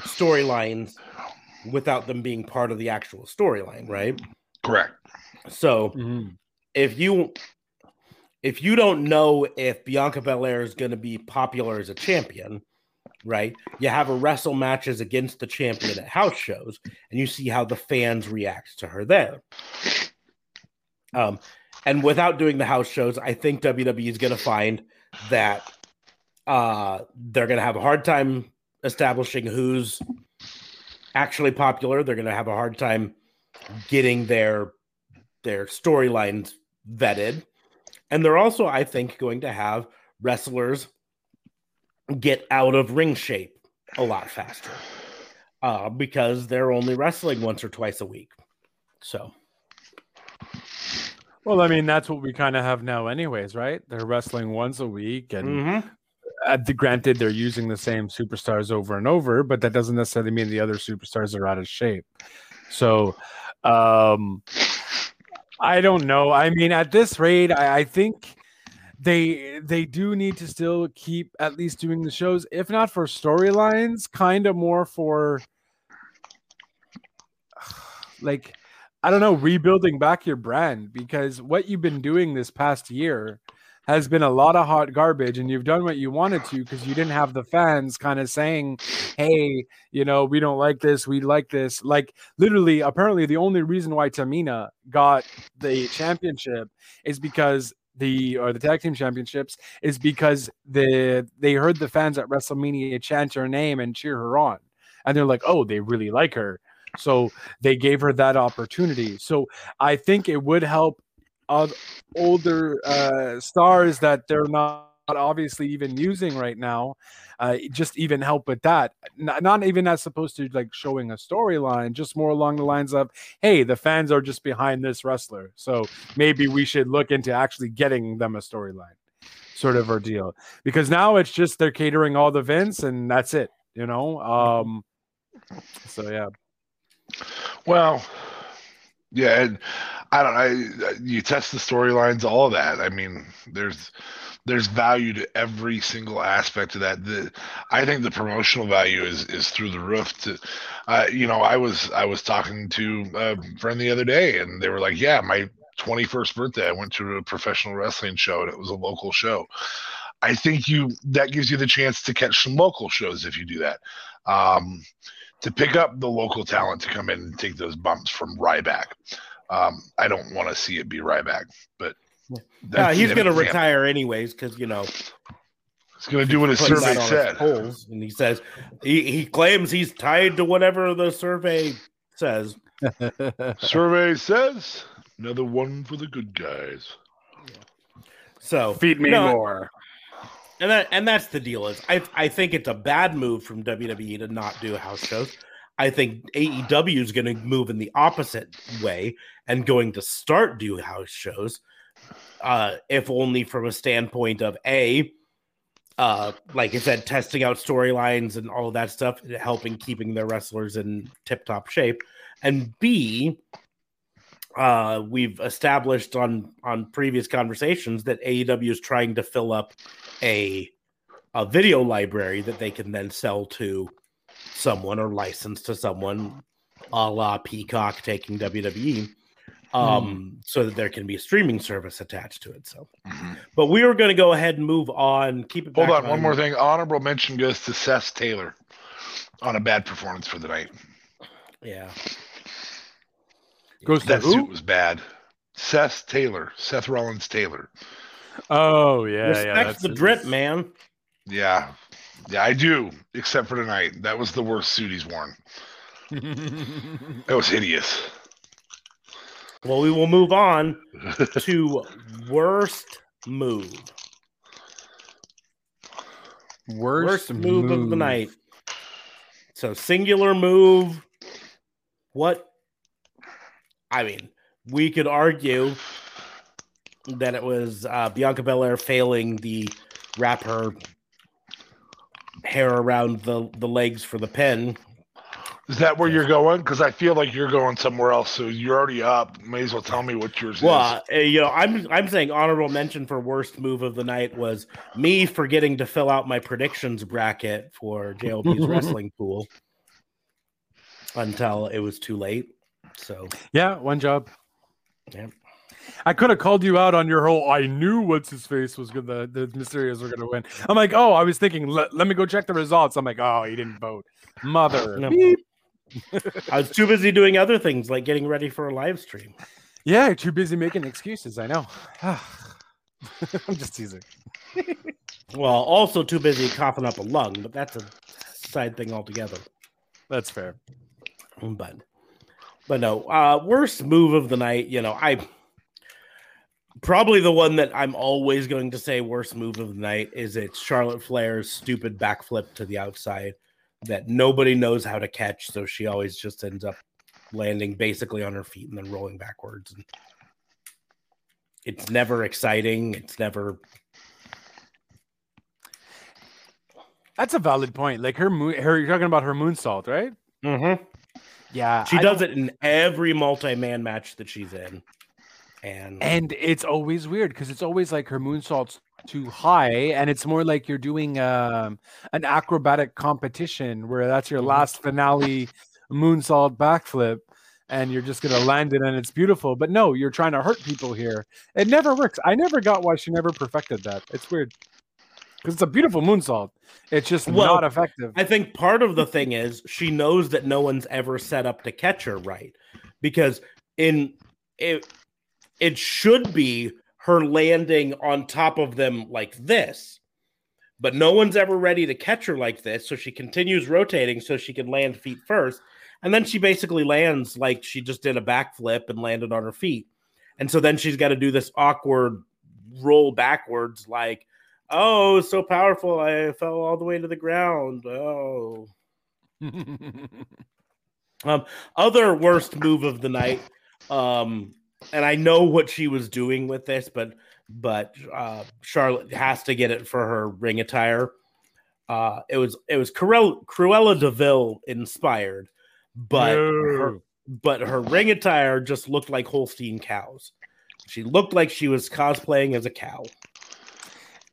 storylines without them being part of the actual storyline, right? Correct. So mm-hmm. if you if you don't know if Bianca Belair is going to be popular as a champion, right? You have a wrestle matches against the champion at house shows, and you see how the fans react to her there. Um, and without doing the house shows, I think WWE is going to find that uh, they're going to have a hard time establishing who's actually popular. They're going to have a hard time getting their their storylines vetted. And they're also, I think, going to have wrestlers get out of ring shape a lot faster uh, because they're only wrestling once or twice a week. So, well, I mean, that's what we kind of have now, anyways, right? They're wrestling once a week, and mm-hmm. Uh, granted, they're using the same superstars over and over, but that doesn't necessarily mean the other superstars are out of shape. So, um, I don't know. I mean, at this rate, I, I think they they do need to still keep at least doing the shows, if not for storylines, kind of more for like I don't know, rebuilding back your brand because what you've been doing this past year has been a lot of hot garbage and you've done what you wanted to because you didn't have the fans kind of saying hey you know we don't like this we like this. Like literally apparently the only reason why tamina got the championship is because the or the tag team championships is because the they heard the fans at wrestlemania chant her name and cheer her on. And they're like oh they really like her. So they gave her that opportunity. So i think it would help older uh, stars that they're not obviously even using right now uh, just even help with that. Not, not even as supposed to like showing a storyline just more along the lines of hey the fans are just behind this wrestler so maybe we should look into actually getting them a storyline sort of ordeal because now it's just they're catering all the Vince and that's it you know? Um so yeah. Well yeah and I don't. I you test the storylines, all of that. I mean, there's there's value to every single aspect of that. The I think the promotional value is is through the roof. To, uh, you know, I was I was talking to a friend the other day, and they were like, "Yeah, my 21st birthday, I went to a professional wrestling show, and it was a local show." I think you that gives you the chance to catch some local shows if you do that. Um, to pick up the local talent to come in and take those bumps from Ryback. Um, I don't want to see it be Ryback, but yeah, he's going to retire anyways because you know he's going to do what his survey said. Polls, and he says he, he claims he's tied to whatever the survey says. survey says another one for the good guys. So feed me more. And that and that's the deal is I I think it's a bad move from WWE to not do house shows. I think AEW is going to move in the opposite way and going to start do house shows, uh, if only from a standpoint of a, uh, like I said, testing out storylines and all that stuff, helping keeping their wrestlers in tip top shape, and B, uh, we've established on on previous conversations that AEW is trying to fill up a a video library that they can then sell to someone or license to someone a la Peacock taking WWE. Um, mm. so that there can be a streaming service attached to it. So, mm-hmm. but we were going to go ahead and move on. Keep it. Hold on, on, one more thing. Honorable mention goes to Seth Taylor on a bad performance for the night. Yeah. Goes that suit was bad. Seth Taylor, Seth Rollins Taylor. Oh yeah, Respect yeah. the drip, man. Yeah, yeah, I do, except for tonight. That was the worst suit he's worn. that was hideous. Well, we will move on to worst move. Worst, worst move, move of the night. So singular move. What? I mean, we could argue that it was uh, Bianca Belair failing the wrap her hair around the, the legs for the pin. Is that where you're going? Because I feel like you're going somewhere else. So you're already up. May as well tell me what yours well, is. Well, uh, you know, I'm I'm saying honorable mention for worst move of the night was me forgetting to fill out my predictions bracket for JLB's wrestling pool until it was too late. So yeah, one job. Yeah. I could have called you out on your whole. I knew what's his face was good. The the Mysterios were gonna win. I'm like, oh, I was thinking. Let, let me go check the results. I'm like, oh, he didn't vote. Mother. No. I was too busy doing other things like getting ready for a live stream. Yeah, too busy making excuses. I know. I'm just teasing. well, also too busy coughing up a lung, but that's a side thing altogether. That's fair. But, but no. Uh, worst move of the night. You know, I probably the one that I'm always going to say worst move of the night is it's Charlotte Flair's stupid backflip to the outside that nobody knows how to catch. So she always just ends up landing basically on her feet and then rolling backwards. And it's never exciting. It's never. That's a valid point. Like her moon, her you're talking about her moonsault, right? Mm-hmm. Yeah, she I does don't... it in every multi-man match that she's in, and and it's always weird because it's always like her moonsault's too high and it's more like you're doing um, an acrobatic competition where that's your mm-hmm. last finale moonsault backflip and you're just going to land it and it's beautiful. But no you're trying to hurt people here. It never works. I never got why she never perfected that. It's weird. Because it's a beautiful moonsault it's just well, not effective. I think part of the thing is she knows that no one's ever set up to catch her right. Because in it it should be her landing on top of them like this. But no one's ever ready to catch her like this. So she continues rotating so she can land feet first. And then she basically lands like she just did a backflip and landed on her feet. And so then she's got to do this awkward roll backwards, like, oh, so powerful. I fell all the way to the ground. Oh. um, other worst move of the night. Um, and I know what she was doing with this, but but uh, Charlotte has to get it for her ring attire. Uh, it was it was Cruella, Cruella de Vil inspired, but no. her, but her ring attire just looked like Holstein cows. She looked like she was cosplaying as a cow.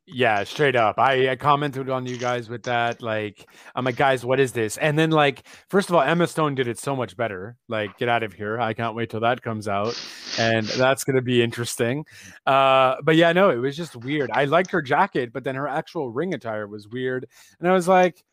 Yeah, straight up. I, I, commented on you guys with that. Like, I'm like, guys, what is this? And then, like, first of all, Emma Stone did it so much better. Like, get out of here. I can't wait till that comes out. And that's going to be interesting. Uh, but yeah, no, it was just weird. I liked her jacket, but then her actual ring attire was weird. And I was like,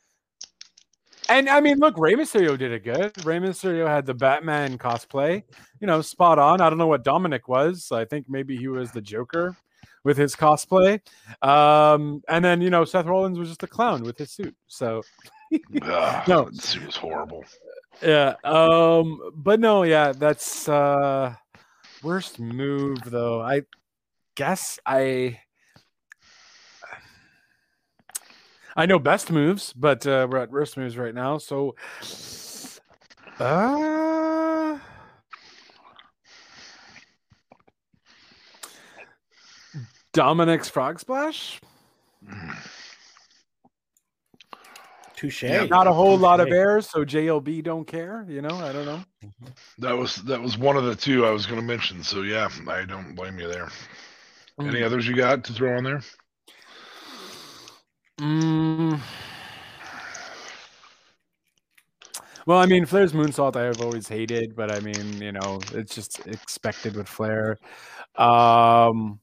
and I mean, look, Rey Mysterio did it good. Rey Mysterio had the Batman cosplay, you know, spot on. I don't know what Dominic was. I think maybe he was the Joker with his cosplay. Um, and then you know Seth Rollins was just a clown with his suit. So Ugh, no, suit was horrible. Yeah. Um, but no, yeah, that's uh worst move though. I guess I I know best moves, but uh, we're at worst moves right now. So uh Dominic's Frog Splash. Touche. Yeah, not a whole Touché. lot of airs, so JLB don't care. You know, I don't know. That was that was one of the two I was going to mention. So yeah, I don't blame you there. Mm. Any others you got to throw on there? Mm. Well, I mean, Flair's moonsault I have always hated, but I mean, you know, it's just expected with Flair. Um,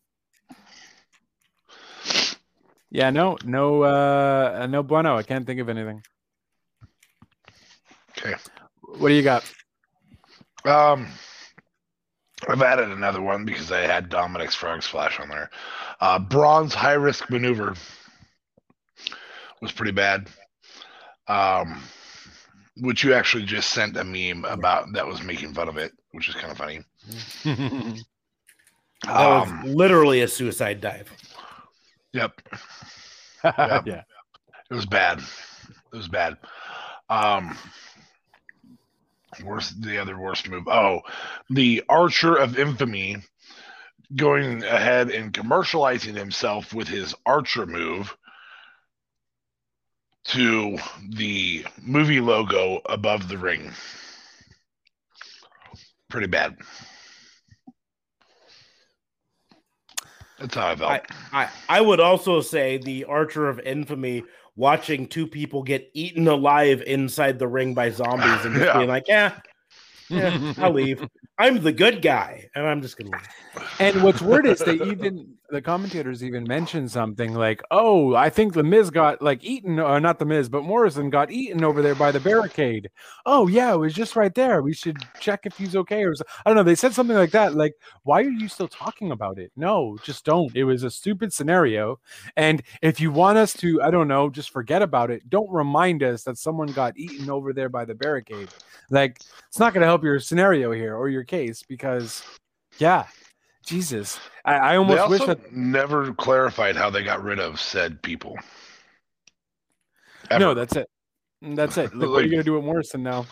yeah, no, no, uh, no bueno. I can't think of anything. Okay. What do you got? Um, I've added another one because I had Dominic's Frog Splash on there. Uh, Braun's high risk maneuver was pretty bad. Um, which you actually just sent a meme about that was making fun of it, which is kind of funny. that um, was literally a suicide dive. Yep. yep. yeah. It was bad. It was bad. Um, Worst, the other worst move. Oh, the Archer of Infamy going ahead and commercializing himself with his Archer move to the movie logo above the ring. Pretty bad. That's how I felt. I, I, I would also say the Archer of Infamy watching two people get eaten alive inside the ring by zombies and just Yeah. being like, yeah, yeah, I'll leave. I'm the good guy, and I'm just gonna leave. And what's weird is they even the commentators even mentioned something like, "Oh, I think the Miz got like eaten, or not the Miz, but Morrison got eaten over there by the barricade." Oh yeah, it was just right there. We should check if he's okay, or so- I don't know. They said something like that. Like, why are you still talking about it? No, just don't. It was a stupid scenario, and if you want us to, I don't know, just forget about it. Don't remind us that someone got eaten over there by the barricade. Like, it's not going to help your scenario here or your case because, yeah, Jesus, I, I They almost wish also that. never clarified how they got rid of said people. Ever. No, that's it. That's it. Look, what are you going to do with Morrison now?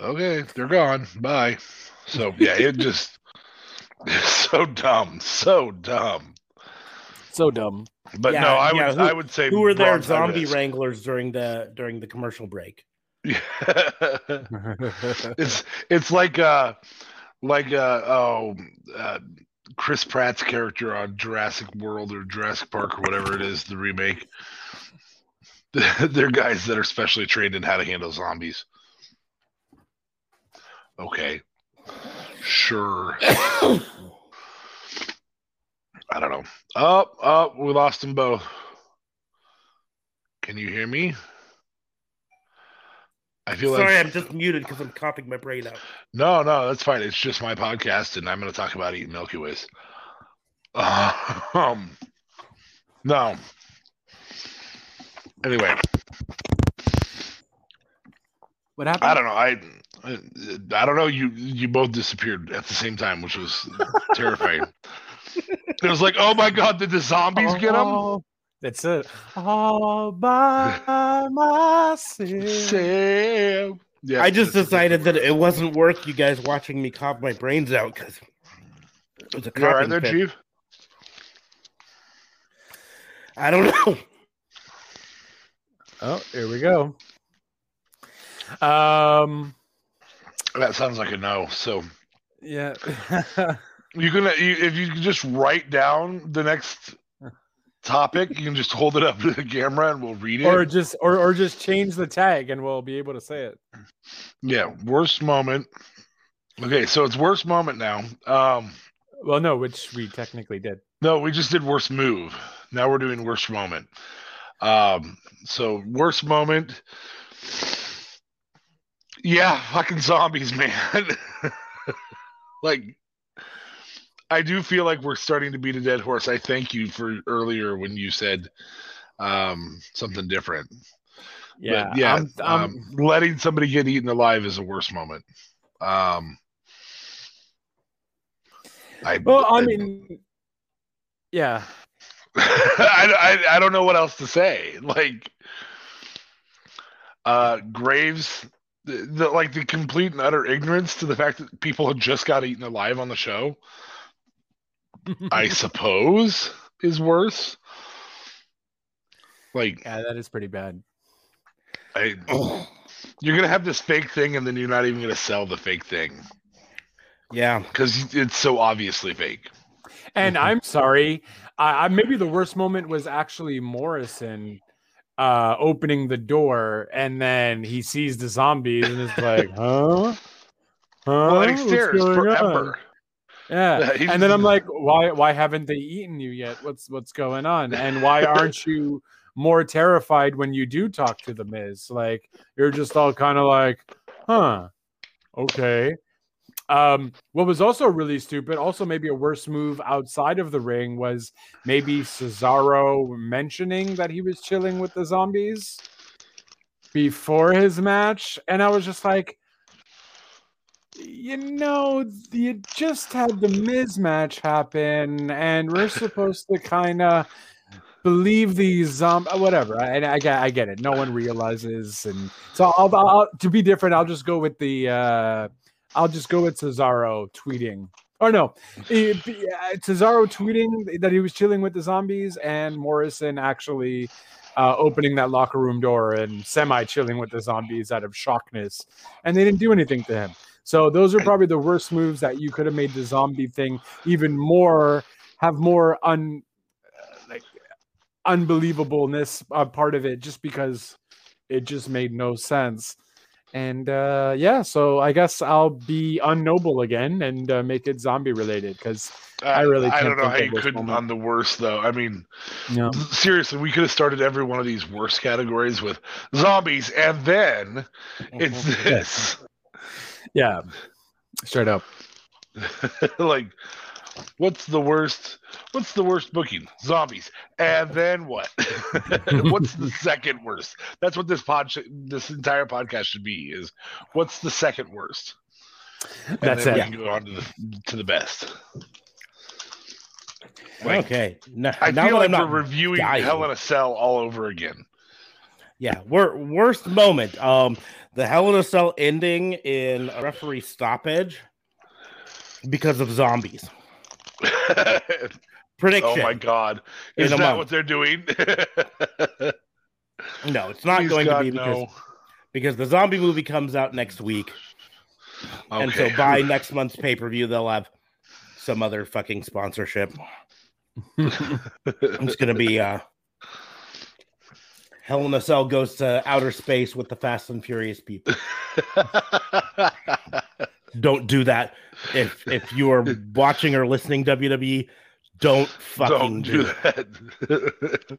okay, they're gone. Bye. So yeah, it just so dumb, so dumb. So dumb. But Yeah, no, I yeah, would who- I would say Who were their zombie risk. wranglers during the during the commercial break? it's it's like uh like uh oh uh, Chris Pratt's character on Jurassic World or Jurassic Park or whatever it is, the remake. They're guys that are specially trained in how to handle zombies. Okay. Sure. I don't know. Oh, oh, we lost them both. Can you hear me? I feel Sorry, like I'm just muted because I'm coughing my brain out. no, no, that's fine. It's just my podcast, and I'm going to talk about eating Milky Ways. Um, no. Anyway, what happened? I don't know. I I don't know. You you both disappeared at the same time, which was terrifying. It was like, oh my god, did the zombies get him? That's it. All by myself. Sam. Yeah, I just decided that it wasn't worth you guys watching me cough my brains out because it was a You all right coughing there, fit. Chief? I don't know. Oh, here we go. Um, That sounds like a no. So yeah. you can you, if you can just write down the next topic, you can just hold it up to the camera and we'll read it. or just or or just change the tag and we'll be able to say it. yeah, worst moment. Okay, so it's worst moment now. Um, Well, no, which we technically did. no, we just did worst move. Now we're doing worst moment. Um, so worst moment. Yeah, fucking zombies, man. like, I do feel like we're starting to beat a dead horse. I thank you for earlier when you said um, something different. Yeah, but yeah, I'm- I'm- um, letting somebody get eaten alive is a worst moment. Um, I well, I mean, yeah, I, I I don't know what else to say. Like, uh, Graves, the, the like the complete and utter ignorance to the fact that people had just got eaten alive on the show. I suppose is worse. Like, yeah, that is pretty bad. I you're gonna have this fake thing, and then you're not even gonna sell the fake thing Yeah. because it's so obviously fake. And Mhm. I'm sorry. I, I maybe the worst moment was actually Morrison uh opening the door and then he sees the zombies and is like, huh? Huh? Well, and he stares going on?" Yeah, and then I'm like, why why haven't they eaten you yet? What's what's going on? And why aren't you more terrified when you do talk to the Miz? Like you're just all kind of like, huh, okay. Um, what was also really stupid, also maybe a worse move outside of the ring was maybe Cesaro mentioning that he was chilling with the zombies before his match, and I was just like, you know, you just had the Miz match happen, and we're supposed to kind of believe these um whatever. I, I get I get it. No one realizes, and so I'll, I'll to be different. I'll just go with the uh I'll just go with Cesaro tweeting. Or no, it, uh, Cesaro tweeting that he was chilling with the zombies, and Morrison actually uh, opening that locker room door and semi chilling with the zombies out of shockness, and they didn't do anything to him. So those are probably the worst moves that you could have made the zombie thing even more have more un like unbelievableness uh, part of it just because it just made no sense. And uh, yeah, so I guess I'll be unnoble again and uh, make it zombie related because I really I don't know think how you couldn't moment. on the worst though. I mean, Yeah. seriously, we could have started every one of these worst categories with zombies, and then it's this. Yeah, straight up. like, what's the worst? What's the worst booking? Zombies, and then what? what's the second worst? That's what this pod, sh- this entire podcast should be. Is what's the second worst? And That's then it. We can go on to the to the best. Like, okay. No, I feel that like I'm we're not reviewing dying. Hell in a Cell all over again. Yeah, wor- worst moment. Um, the Hell in a Cell ending in a referee stoppage because of zombies. Prediction. oh my god. Is that month. what they're doing? No, it's not Please, going God, to be because no. because the zombie movie comes out next week, and so by next month's pay per view they'll have some other fucking sponsorship. It's gonna be uh, Hell in a Cell goes to outer space with the Fast and Furious people. Don't do that. If if you are watching or listening WWE, don't fucking Don't do, do it. that.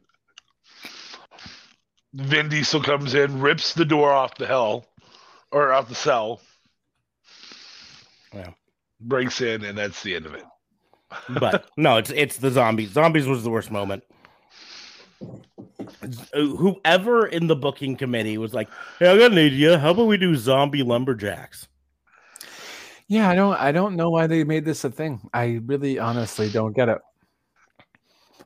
Vin Diesel comes in, rips the door off the hell or off the cell, Yeah. breaks in, and that's the end of it. But no, it's it's the zombies. Zombies was the worst moment. Whoever in the booking committee was like, "Hey, I got an idea. How about we do zombie lumberjacks?" Yeah, I don't I don't know why they made this a thing. I really honestly don't get it.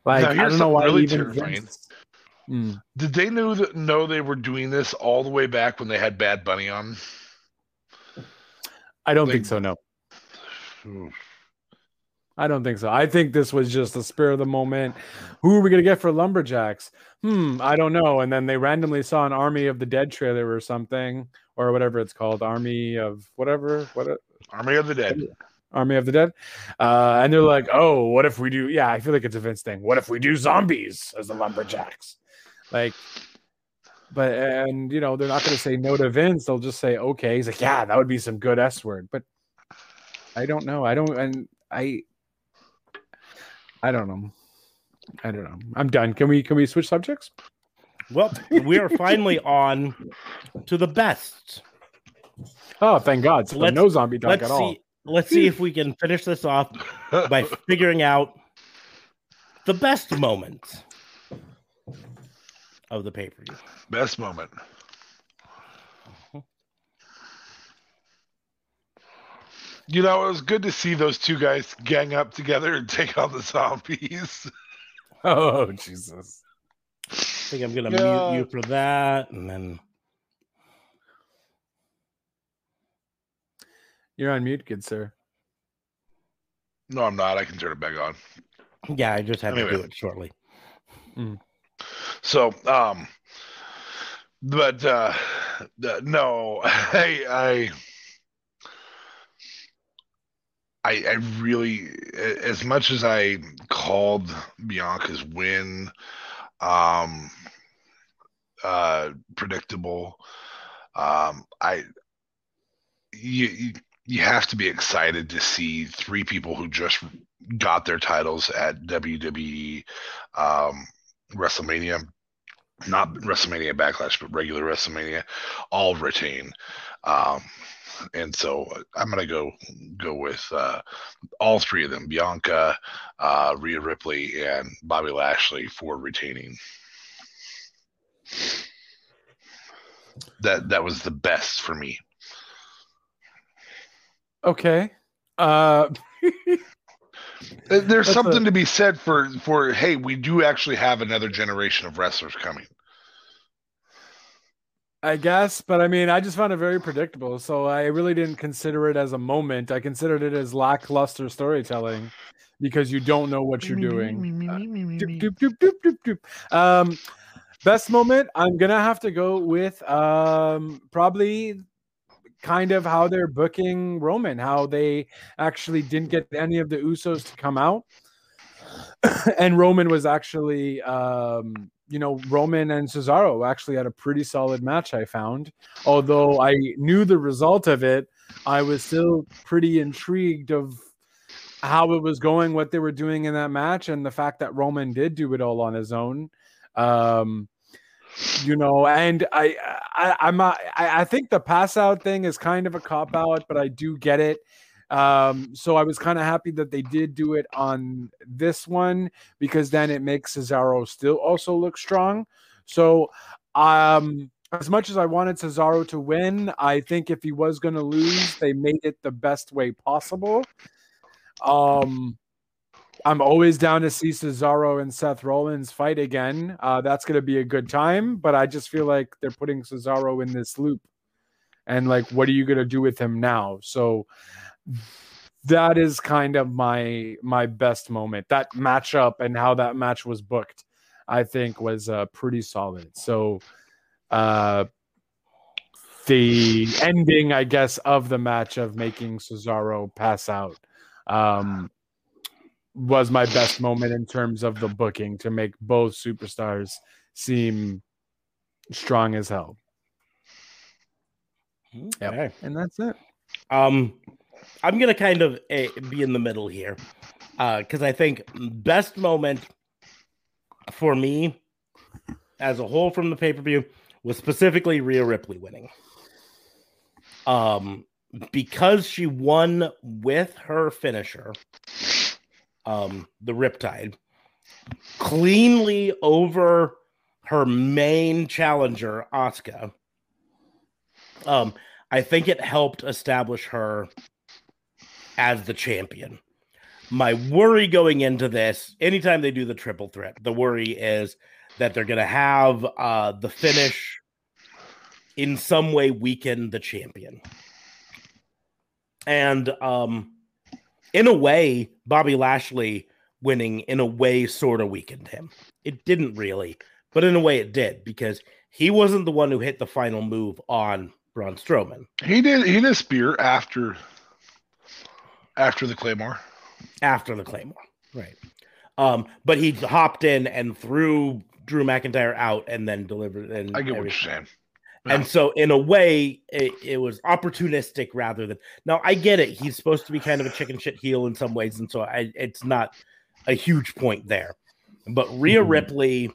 Like Now, I don't know why really even terrifying. Vince- Mm. Did they know that know they were doing this all the way back when they had Bad Bunny on? I don't Like- think so, no. I don't think so. I think this was just the spur of the moment. Who are we gonna get for lumberjacks? Hmm, I don't know. And then they randomly saw an Army of the Dead trailer or something, or whatever it's called, Army of whatever, what Army of the Dead. Army of the Dead. Uh, and they're like, oh, what if we do? Yeah, I feel like it's a Vince thing. What if we do zombies as the lumberjacks? Like, but and you know they're not going to say no to Vince. They'll just say okay. He's like, yeah, that would be some good S word. But I don't know. I don't. And I, I don't know. I don't know. I'm done. Can we can we switch subjects? Well, we are finally on to the best. Oh, thank God. So no zombie talk Let's at all. see. Let's see if we can finish this off by figuring out the best moment of the pay per view. Best moment. You know, it was good to see those two guys gang up together and take on the zombies. Oh Jesus. I think I'm gonna Yeah. mute you for that, and then You're on mute, good sir. No, I'm not. I can turn it back on. yeah, I just had to do it shortly. So, um, but uh, uh, no, I, I, I, I really, as much as I called Bianca's win, um, uh, predictable, um, I, you, you, you have to be excited to see three people who just got their titles at WWE, um, WrestleMania, not WrestleMania Backlash, but regular WrestleMania, all retain. Um, and so I'm gonna go go with uh, all three of them: Bianca, uh, Rhea Ripley, and Bobby Lashley for retaining. That that was the best for me. Okay. Uh There's That's something a, to be said for for hey, we do actually have another generation of wrestlers coming. I guess, but I mean, I just found it very predictable. So I really didn't consider it as a moment. I considered it as lackluster storytelling because you don't know what you're doing. um, best moment, I'm gonna have to go with um, probably kind of how they're booking Roman, how they actually didn't get any of the Usos to come out. and Roman was actually um, you know, Roman and Cesaro actually had a pretty solid match, I found. Although I knew the result of it, I was still pretty intrigued of how it was going, what they were doing in that match, and the fact that Roman did do it all on his own. Um, you know, and I, I I'm not, I, I think the pass out thing is kind of a cop out, but I do get it. Um, so I was kind of happy that they did do it on this one because then it makes Cesaro still also look strong. So um as much as I wanted Cesaro to win, I think if he was going to lose, they made it the best way possible. Um, I'm always down to see Cesaro and Seth Rollins fight again. Uh, that's going to be a good time, but I just feel like they're putting Cesaro in this loop. And like, what are you going to do with him now? So that is kind of my my best moment. That matchup and how that match was booked, I think, was uh, pretty solid. So, uh, the ending, I guess, of the match of making Cesaro pass out um, was my best moment in terms of the booking to make both superstars seem strong as hell. Okay. Yep. And that's it. Um, I'm gonna kind of uh, be in the middle here because uh, I think best moment for me as a whole from the pay per view was specifically Rhea Ripley winning. Um, because she won with her finisher, um, the Riptide, cleanly over her main challenger, Asuka. Um, I think it helped establish her as the champion. My worry going into this, anytime they do the triple threat, the worry is that they're going to have uh, the finish in some way weaken the champion. And um, in a way, Bobby Lashley winning, in a way, sort of weakened him. It didn't really, but in a way, it did because he wasn't the one who hit the final move on Braun Strowman. He did. He did spear after after the Claymore. After the Claymore, right? Um, but he hopped in and threw Drew McIntyre out and then delivered. And I get what you're saying. And so, in a way, it, it, was opportunistic rather than. Now, I get it. He's supposed to be kind of a chicken shit heel in some ways, and so I, it's not a huge point there. But Rhea mm-hmm. Ripley,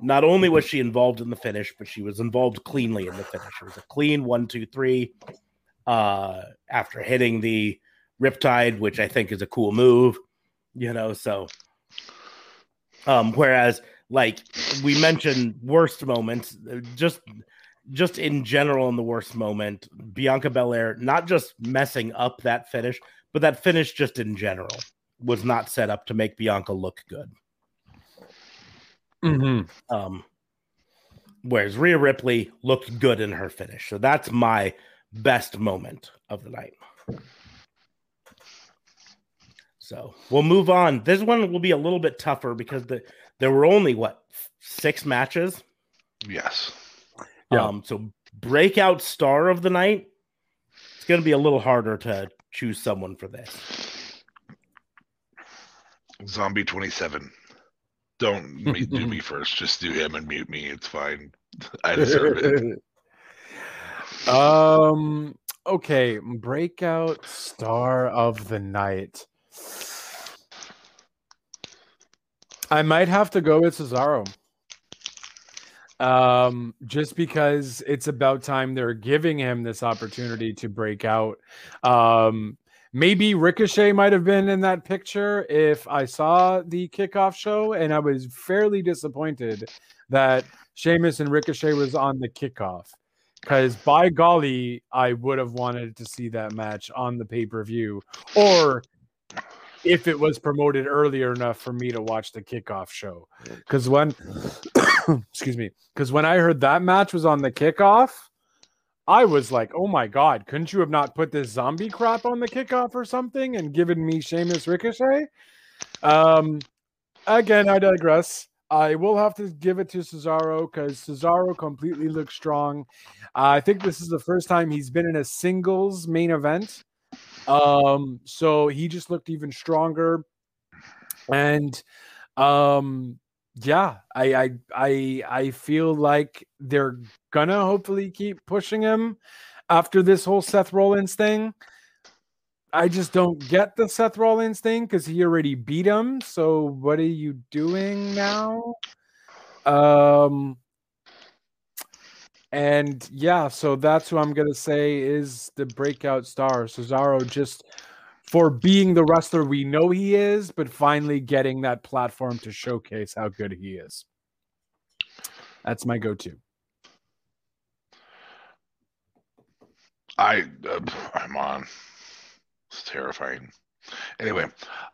not only was she involved in the finish, but she was involved cleanly in the finish. It was a clean one, two, three. Uh, after hitting the Riptide, which I think is a cool move, you know. So, um, whereas like we mentioned, worst moments, just just in general, in the worst moment, Bianca Belair not just messing up that finish, but that finish just in general was not set up to make Bianca look good. Mm-hmm. Um, whereas Rhea Ripley looked good in her finish, so that's my best moment of the night. So we'll move on. This one will be a little bit tougher because the there were only what six matches. Yes. Yeah. Um, so breakout star of the night. It's going to be a little harder to choose someone for this. Zombie twenty seven. Don't do me first. Just do him and mute me. It's fine. I deserve it. Um. Okay. Breakout star of the night. I might have to go with Cesaro. Um, just because it's about time they're giving him this opportunity to break out. Um, maybe Ricochet might have been in that picture if I saw the kickoff show, and I was fairly disappointed that Sheamus and Ricochet was on the kickoff. Because by golly, I would have wanted to see that match on the pay per view or if it was promoted earlier enough for me to watch the kickoff show. Because when, excuse me, because when I heard that match was on the kickoff, I was like, oh my God, couldn't you have not put this zombie crap on the kickoff or something and given me Sheamus Ricochet? Um, again, I digress. I will have to give it to Cesaro because Cesaro completely looks strong. Uh, I think this is the first time he's been in a singles main event. Um, so he just looked even stronger. And um, yeah, I I I I feel like they're gonna hopefully keep pushing him after this whole Seth Rollins thing. I just don't get the Seth Rollins thing because he already beat him. So what are you doing now? Um and yeah, so that's who I'm gonna say is the breakout star. Cesaro just for being the wrestler we know he is, but finally getting that platform to showcase how good he is. That's my go-to. I uh, I'm on. It's terrifying. Anyway,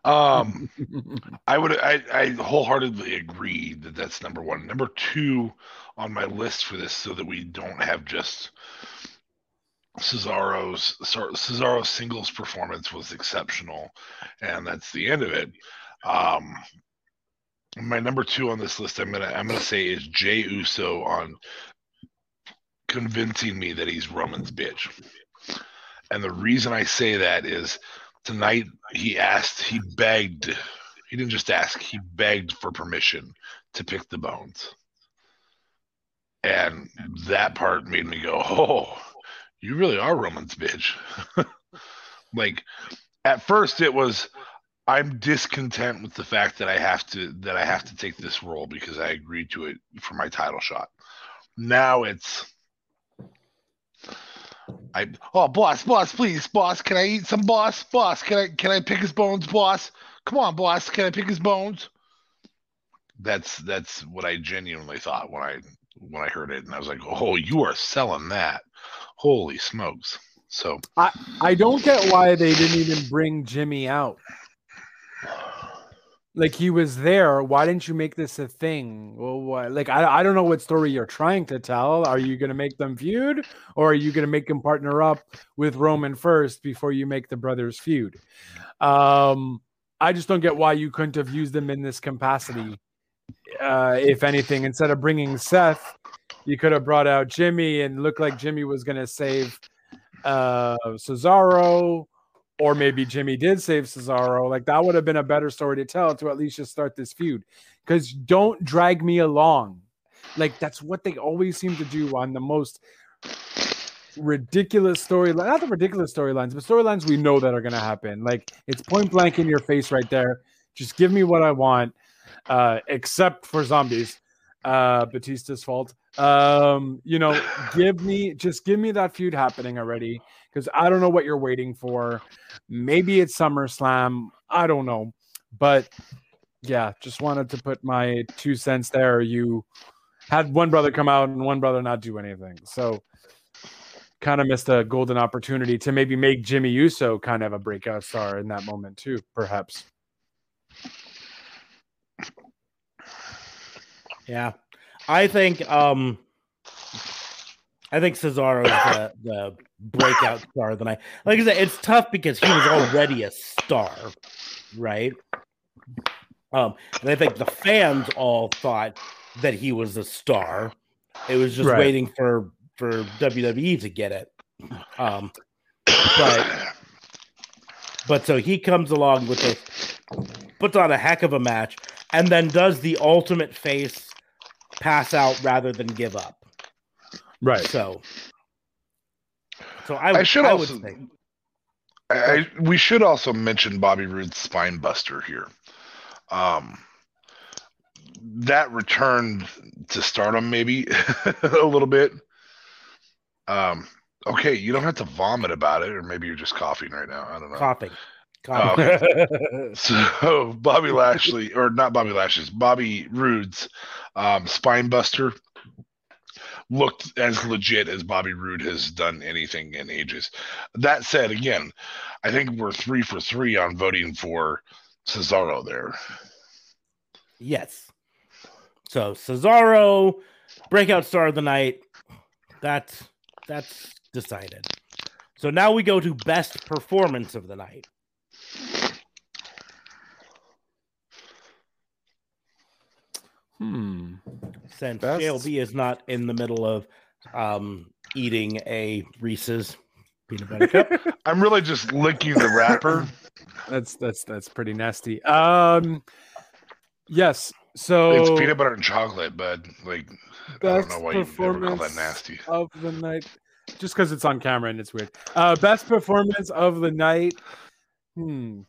um, I would I, I wholeheartedly agree that that's number one. Number two on my list for this, so that we don't have just Cesaro's Cesaro's singles performance was exceptional, and that's the end of it. Um, my number two on this list, I'm gonna I'm gonna say is Jey Uso on convincing me that he's Roman's bitch. And the reason I say that is tonight he asked, he begged, he didn't just ask, he begged for permission to pick the bones. And that part made me go, oh, you really are Roman's bitch. like at first it was I'm discontent with the fact that I have to that I have to take this role because I agreed to it for my title shot. Now it's I oh boss, boss, please, boss, can I eat some boss? Boss, can I can I pick his bones, boss? Come on, boss, can I pick his bones? That's that's what I genuinely thought when I when I heard it, and I was like, oh, you are selling that. Holy smokes. So I, I don't get why they didn't even bring Jimmy out. Like he was there. Why didn't you make this a thing? Well, what, like I, I don't know what story you're trying to tell. Are you going to make them feud, or are you going to make them partner up with Roman first before you make the brothers feud? Um, I just don't get why you couldn't have used them in this capacity. Uh, if anything, instead of bringing Seth, you could have brought out Jimmy and looked like Jimmy was going to save uh, Cesaro or maybe Jimmy did save Cesaro. Like that would have been a better story to tell to at least just start this feud. Because don't drag me along. Like that's what they always seem to do on the most ridiculous story not the ridiculous storylines but storylines we know that are going to happen like it's point blank in your face right there just give me what i want uh except for zombies uh batista's fault um you know give me just give me that feud happening already because I don't know what you're waiting for. Maybe it's SummerSlam. I don't know. But yeah, just wanted to put my two cents there. You had one brother come out and one brother not do anything. So kind of missed a golden opportunity to maybe make Jimmy Uso kind of a breakout star in that moment too, perhaps. Yeah. I think um I think Cesaro is the, the breakout star of the night. like I said, it's tough because he was already a star, right? Um, and I think the fans all thought that he was a star. It was just right. waiting for for WWE to get it. Um, but but so he comes along with it, puts on a heck of a match, and then does the ultimate face pass out rather than give up. Right. So, so I, I should I also. Say, I, we should also mention Bobby Roode's spine buster here. Um, that returned to stardom maybe a little bit. Um, okay, you don't have to vomit about it, or maybe you're just coughing right now. I don't know. Coughing. Um, so Bobby Lashley, or not Bobby Lashley's, Bobby Roode's um, spine buster looked as legit as Bobby Roode has done anything in ages. That said, again, I think we're three for three on voting for Cesaro there. Yes. So Cesaro, breakout star of the night. That's that's decided. So now we go to best performance of the night. Hmm. Since Best- JLB is not in the middle of um, eating a Reese's peanut butter cup. I'm really just licking the wrapper. That's that's that's pretty nasty. Um. Yes. So it's peanut butter and chocolate, but like I don't know why you ever call that performance nasty. of the night. Just because it's on camera and it's weird. Uh, best performance of the night. Hmm.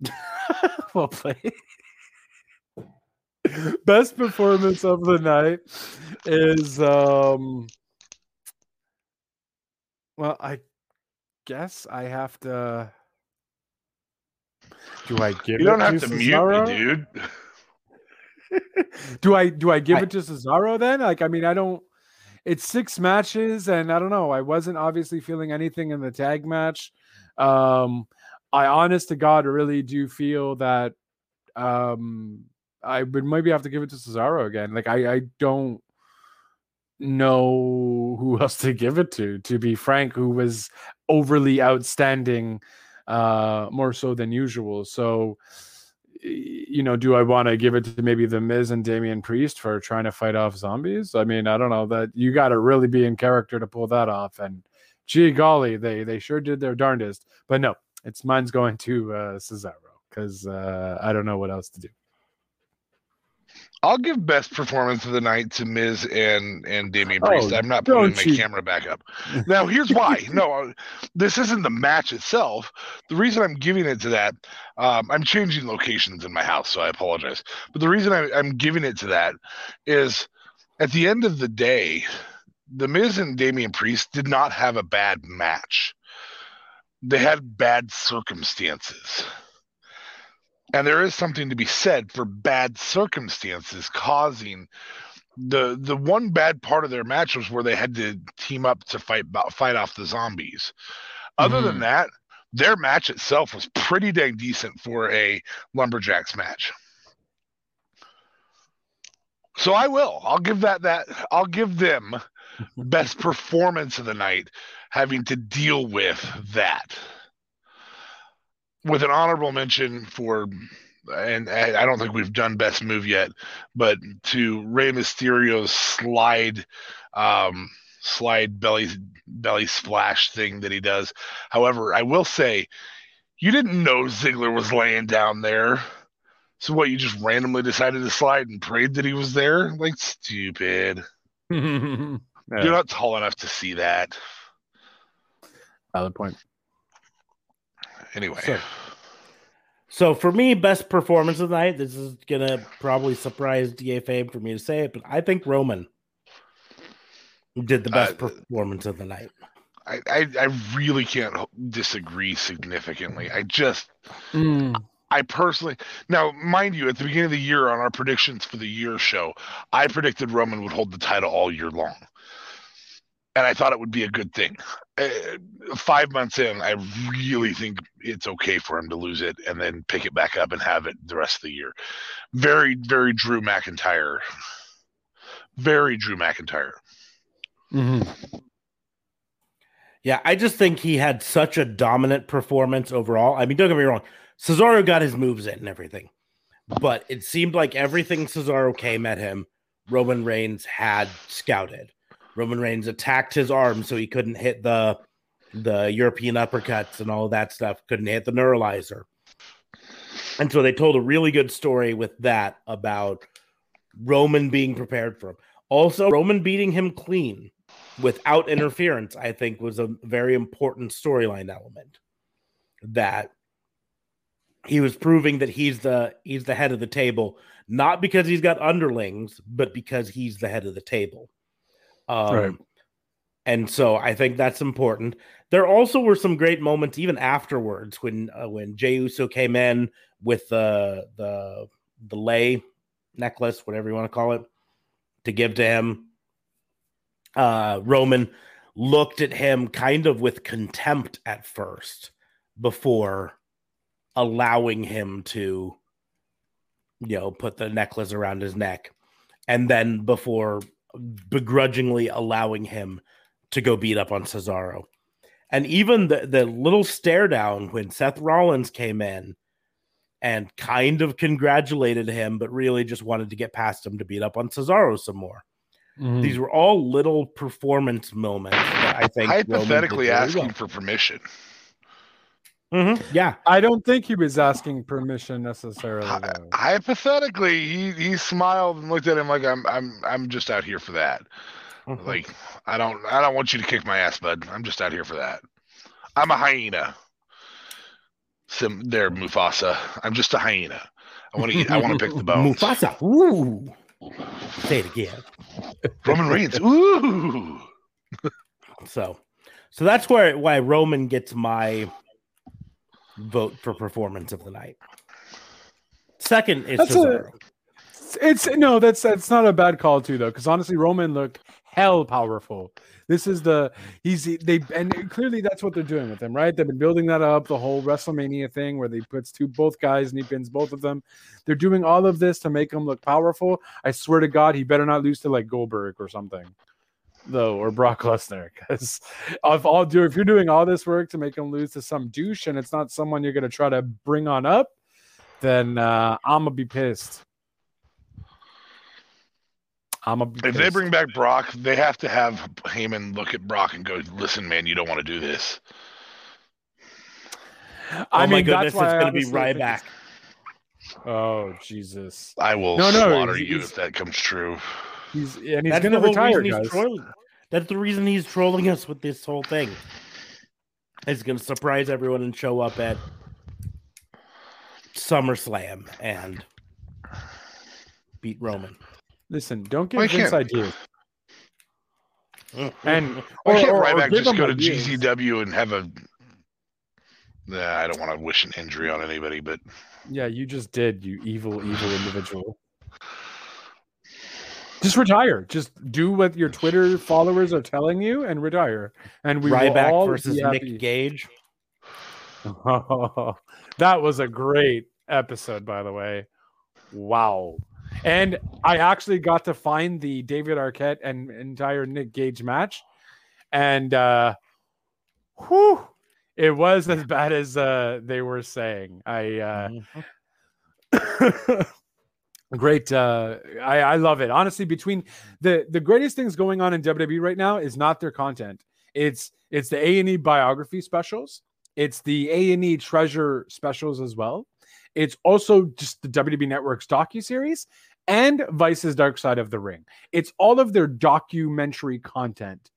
well played. best performance of the night is um. Well, I guess I have to. Do I give it? You don't it have to mute Cesaro? me, dude. do I do I give I- it to Cesaro then? Like, I mean, I don't. It's six matches, and I don't know. I wasn't obviously feeling anything in the tag match. Um, I honest to God really do feel that um I would maybe have to give it to Cesaro again. Like I I don't know who else to give it to, to be frank, who was overly outstanding, uh, more so than usual. So you know, do I want to give it to maybe the Miz and Damian Priest for trying to fight off zombies? I mean, I don't know that you got to really be in character to pull that off. And gee golly, they they sure did their darndest. But no, it's mine's going to uh, Cesaro because uh, I don't know what else to do. I'll give best performance of the night to Miz and and Damian Oh, Priest. I'm not putting my you- camera back up. Now, here's why. No, uh, this isn't the match itself. The reason I'm giving it to that, um, I'm changing locations in my house, so I apologize. But the reason I, I'm giving it to that is, at the end of the day, the Miz and Damian Priest did not have a bad match. They had bad circumstances. And there is something to be said for bad circumstances causing the the one bad part of their match was where they had to team up to fight fight off the zombies. Other than Mhm. that, their match itself was pretty dang decent for a lumberjacks match. So I will. I'll give that that I'll give them best performance of the night having to deal with that. With an honorable mention for and I I don't think we've done best move yet, but to Rey Mysterio's slide um slide belly belly splash thing that he does. However, I will say you didn't know Ziggler was laying down there. So what you just randomly decided to slide and prayed that he was there? Like stupid. You're not tall enough to see that. valid point. Anyway. So- So for me, best performance of the night. This is gonna probably surprise Da Fame for me to say it, but I think Roman did the best Uh, performance of the night. I, I, I really can't disagree significantly. I just Mm, I personally now, mind you, at the beginning of the year on our predictions for the year show, I predicted Roman would hold the title all year long, and I thought it would be a good thing. Uh, five months in, I really think it's okay for him to lose it and then pick it back up and have it the rest of the year. Very, very Drew McIntyre. Very Drew McIntyre. mhm. Yeah, I just think he had such a dominant performance overall. I mean, don't get me wrong, Cesaro got his moves in and everything, but it seemed like everything Cesaro came at him, Roman Reigns had scouted. Roman Reigns attacked his arm so he couldn't hit the the European uppercuts and all that stuff, couldn't hit the Neutralizer. And so they told a really good story with that about Roman being prepared for him. Also, Roman beating him clean without interference, I think was a very important storyline element. That he was proving that he's the he's the head of the table, not because he's got underlings, but because he's the head of the table. Um, Right. And so I think that's important. There also were some great moments even afterwards when uh, when Jey Uso came in with the the the lei necklace, whatever you want to call it, to give to him. uh, Roman looked at him kind of with contempt at first before allowing him to, you know, put the necklace around his neck. And then before begrudgingly allowing him to go beat up on Cesaro. And even the, the little stare down when Seth Rollins came in and kind of congratulated him, but really just wanted to get past him to beat up on Cesaro some more. Mm-hmm. These were all little performance moments that I think hypothetically asking well. for permission. Mm-hmm. Yeah, I don't think he was asking permission necessarily. hypothetically, he he smiled and looked at him like I'm I'm I'm just out here for that. Mm-hmm. Like I don't I don't want you to kick my ass, bud. I'm just out here for that. I'm a hyena. Sim there, Mufasa. I'm just a hyena. I want to eat. I want to pick the bones. Mufasa. Ooh. Say it again. Roman Reigns. Ooh. so, so that's where why Roman gets my vote for performance of the night. Second is that's Cesaro. A, it's no, that's that's not a bad call too though, because honestly, Roman looked hell powerful. This is the he's they and clearly that's what they're doing with him, right? They've been building that up, the whole WrestleMania thing where they puts two both guys and he pins both of them. They're doing all of this to make him look powerful. I swear to God, he better not lose to like Goldberg or something though, or Brock Lesnar. Because if all do if you're doing all this work to make him lose to some douche and it's not someone you're gonna try to bring on up, then uh, I'm gonna be pissed. I'm a. If they bring back Brock, they have to have Heyman look at Brock and go, "Listen, man, you don't want to do this." I oh mean, my goodness, it's going to be Ryback. Oh Jesus! I will no, no, slaughter you if that comes true. He's and he's going to retire, guys. Trolling. That's the reason he's trolling us with this whole thing. He's going to surprise everyone and show up at SummerSlam and beat Roman. Listen, don't give Vince ideas. and why can't or, Ryback just go to ideas. GCW and have a? Nah, I don't want to wish an injury on anybody, but yeah, you just did, you evil, evil individual. Just retire. Just do what your Twitter followers are telling you and retire. And we Ryback all versus Nick Gage. Oh, that was a great episode, by the way. Wow. And I actually got to find the David Arquette and entire Nick Gage match. And uh whew, it was as bad as uh they were saying. I uh mm-hmm. great uh I, I love it. Honestly, between the the greatest things going on in WWE right now is not their content. It's it's the A&E biography specials. It's the A&E treasure specials as well. It's also just the WWE Network's docu series and Vice's Dark Side of the Ring. It's all of their documentary content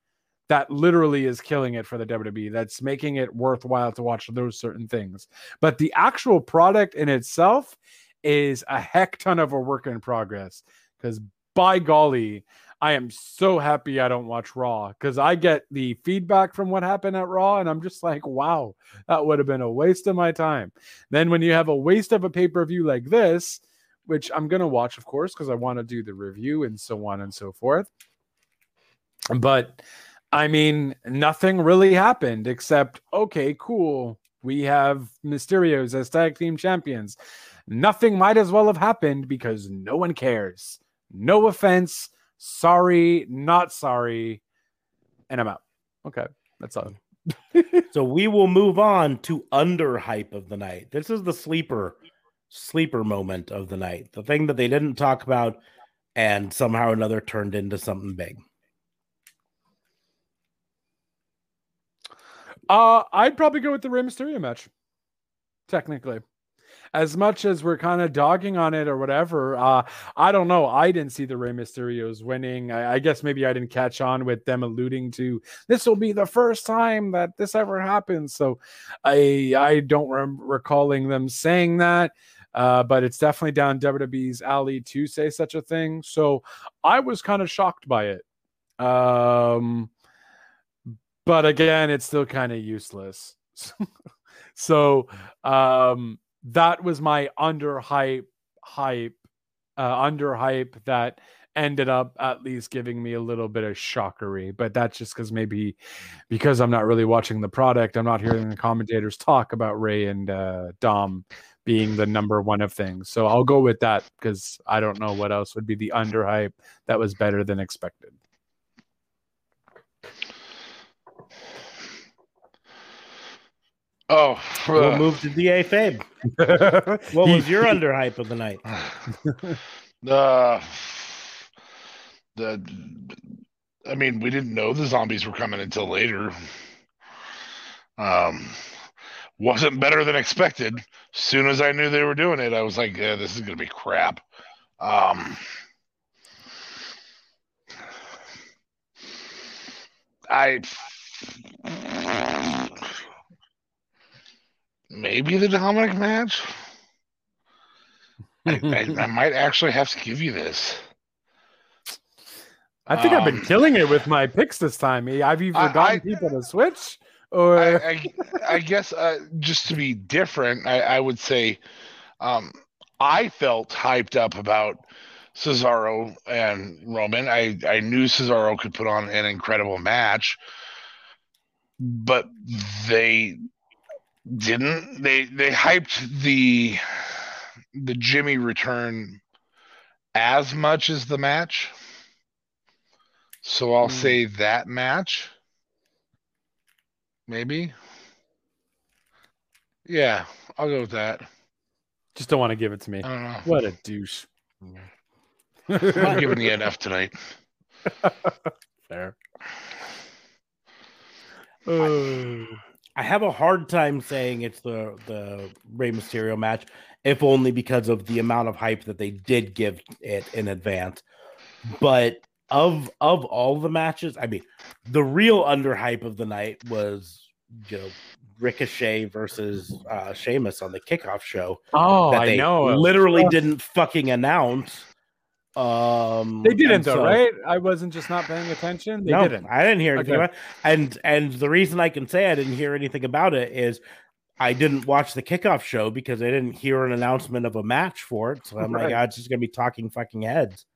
that literally is killing it for the WWE. That's making it worthwhile to watch those certain things. But the actual product in itself is a heck ton of a work in progress. Because by golly, I am so happy I don't watch Raw because I get the feedback from what happened at Raw, and I'm just like, wow, that would have been a waste of my time. Then when you have a waste of a pay per view like this, which I'm going to watch, of course, because I want to do the review and so on and so forth. But I mean, nothing really happened except, okay, cool. We have Mysterios as tag team champions. Nothing might as well have happened because no one cares. No offense. Sorry, not sorry. And I'm out. Okay, that's all. so we will move on to under hype of the night. This is the sleeper sleeper moment of the night, the thing that they didn't talk about and somehow or another turned into something big? Uh, I'd probably go with the Rey Mysterio match. Technically, as much as we're kind of dogging on it or whatever, uh, I don't know. I didn't see the Rey Mysterios winning. I, I guess maybe I didn't catch on with them alluding to this will be the first time that this ever happens. So I I don't remember recalling them saying that. Uh, but it's definitely down WWE's alley to say such a thing. So I was kind of shocked by it. Um, but again, it's still kind of useless. so um, that was my under hype hype uh, underhype that ended up at least giving me a little bit of shockery. But that's just because maybe because I'm not really watching the product, I'm not hearing the commentators talk about Rey and uh, Dom being the number one of things. So I'll go with that because I don't know what else would be the under hype that was better than expected. Oh, We'll uh, move to DA Fabe. What was your underhype of the night? the the I mean, we didn't know the zombies were coming until later. Um, wasn't better than expected. Soon as I knew they were doing it, I was like, yeah, "This is gonna be crap." Um, I maybe the Dominic match. I, I, I might actually have to give you this. I think I've been Um, killing it with my picks this time. I've either I- gotten I- people to switch or I, I, I guess uh, just to be different, I, I would say um, I felt hyped up about Cesaro and Roman. I, I knew Cesaro could put on an incredible match, but they didn't. They they hyped the the Jimmy return as much as the match. So I'll Hmm. say that match. Maybe. Yeah, I'll go with that. just don't want to give it to me. I don't know. What a douche. I'm giving the NF tonight. Fair. I have a hard time saying it's the the Rey Mysterio match, if only because of the amount of hype that they did give it in advance. But of of all the matches, I mean, the real underhype of the night was you know Ricochet versus uh Sheamus on the kickoff show oh, that I know. literally didn't fucking announce. Um, They didn't though, so- right? I wasn't just not paying attention. They no, didn't. I didn't hear anything Okay. about it. And and the reason I can say I didn't hear anything about it is I didn't watch the kickoff show because I didn't hear an announcement of a match for it. So I'm Right. like, ah, it's just gonna be talking fucking heads.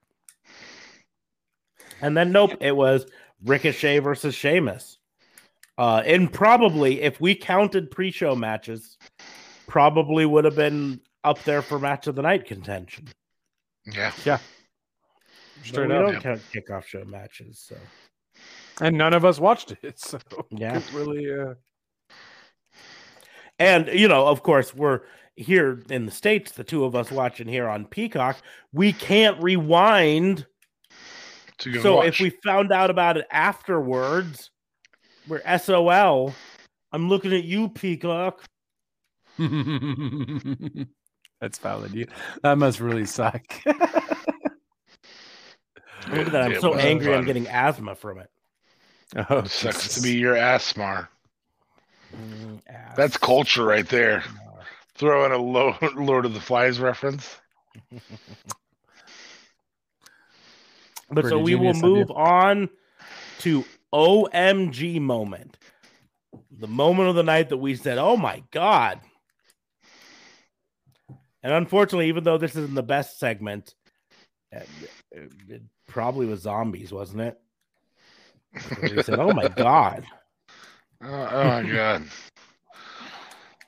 And then nope, it was Ricochet versus Sheamus. Uh, and probably if we counted pre-show matches, probably would have been up there for match of the night contention. Yeah. But Straight we up. don't Yep. count kickoff show matches, so And none of us watched it. So yeah. it really uh And you know, of course, we're here in the states. The two of us watching here on Peacock, we can't rewind. To go So watch. if we found out about it afterwards, we're SOL. I'm looking at you, Peacock. That's valid. You, that must really suck. Look at that. I'm It so was angry. I'm getting asthma from it. oh, It sucks Jesus. to be your Asmar. Mm, That's culture right there. Throw in a low Lord of the Flies reference. But so we will idea. move on to OMG moment. The moment of the night that we said, "Oh my god." And unfortunately, even though this isn't the best segment, it, it- it probably was zombies, wasn't it? We said, "Oh my god." Oh, oh my god.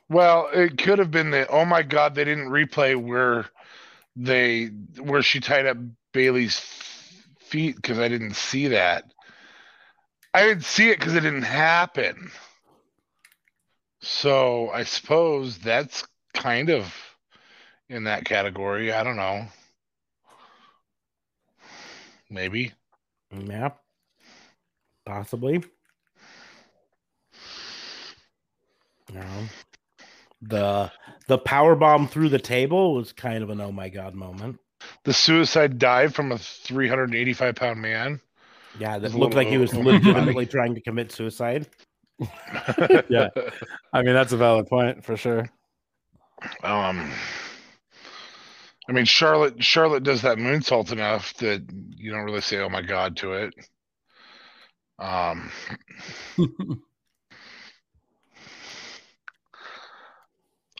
Well, it could have been the oh my god they didn't replay where they where she tied up Bayley's feet because I didn't see that. I didn't see it because it didn't happen. So I suppose that's kind of in that category. I don't know. Maybe. Yeah. Possibly. No. The the power bomb through the table was kind of an oh my god moment. The suicide dive from a 385 pound man. Yeah, that looked like he was little- legitimately trying to commit suicide. Yeah. I mean, that's a valid point for sure. Um, I mean, Charlotte Charlotte does that moonsault enough that you don't really say "Oh my God" to it. Um,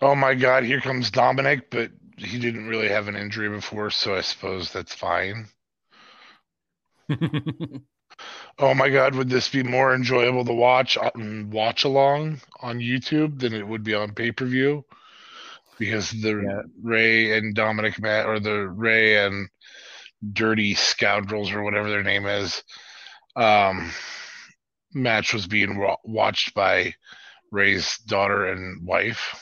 oh my God, here comes Dominic, but he didn't really have an injury before, so I suppose that's fine. oh my god, would this be more enjoyable to watch on watch along on YouTube than it would be on pay per view? Because the yeah. Rey and Dominic Matt or the Rey and Dirty Scoundrels or whatever their name is, um, match was being wa- watched by Rey's daughter and wife.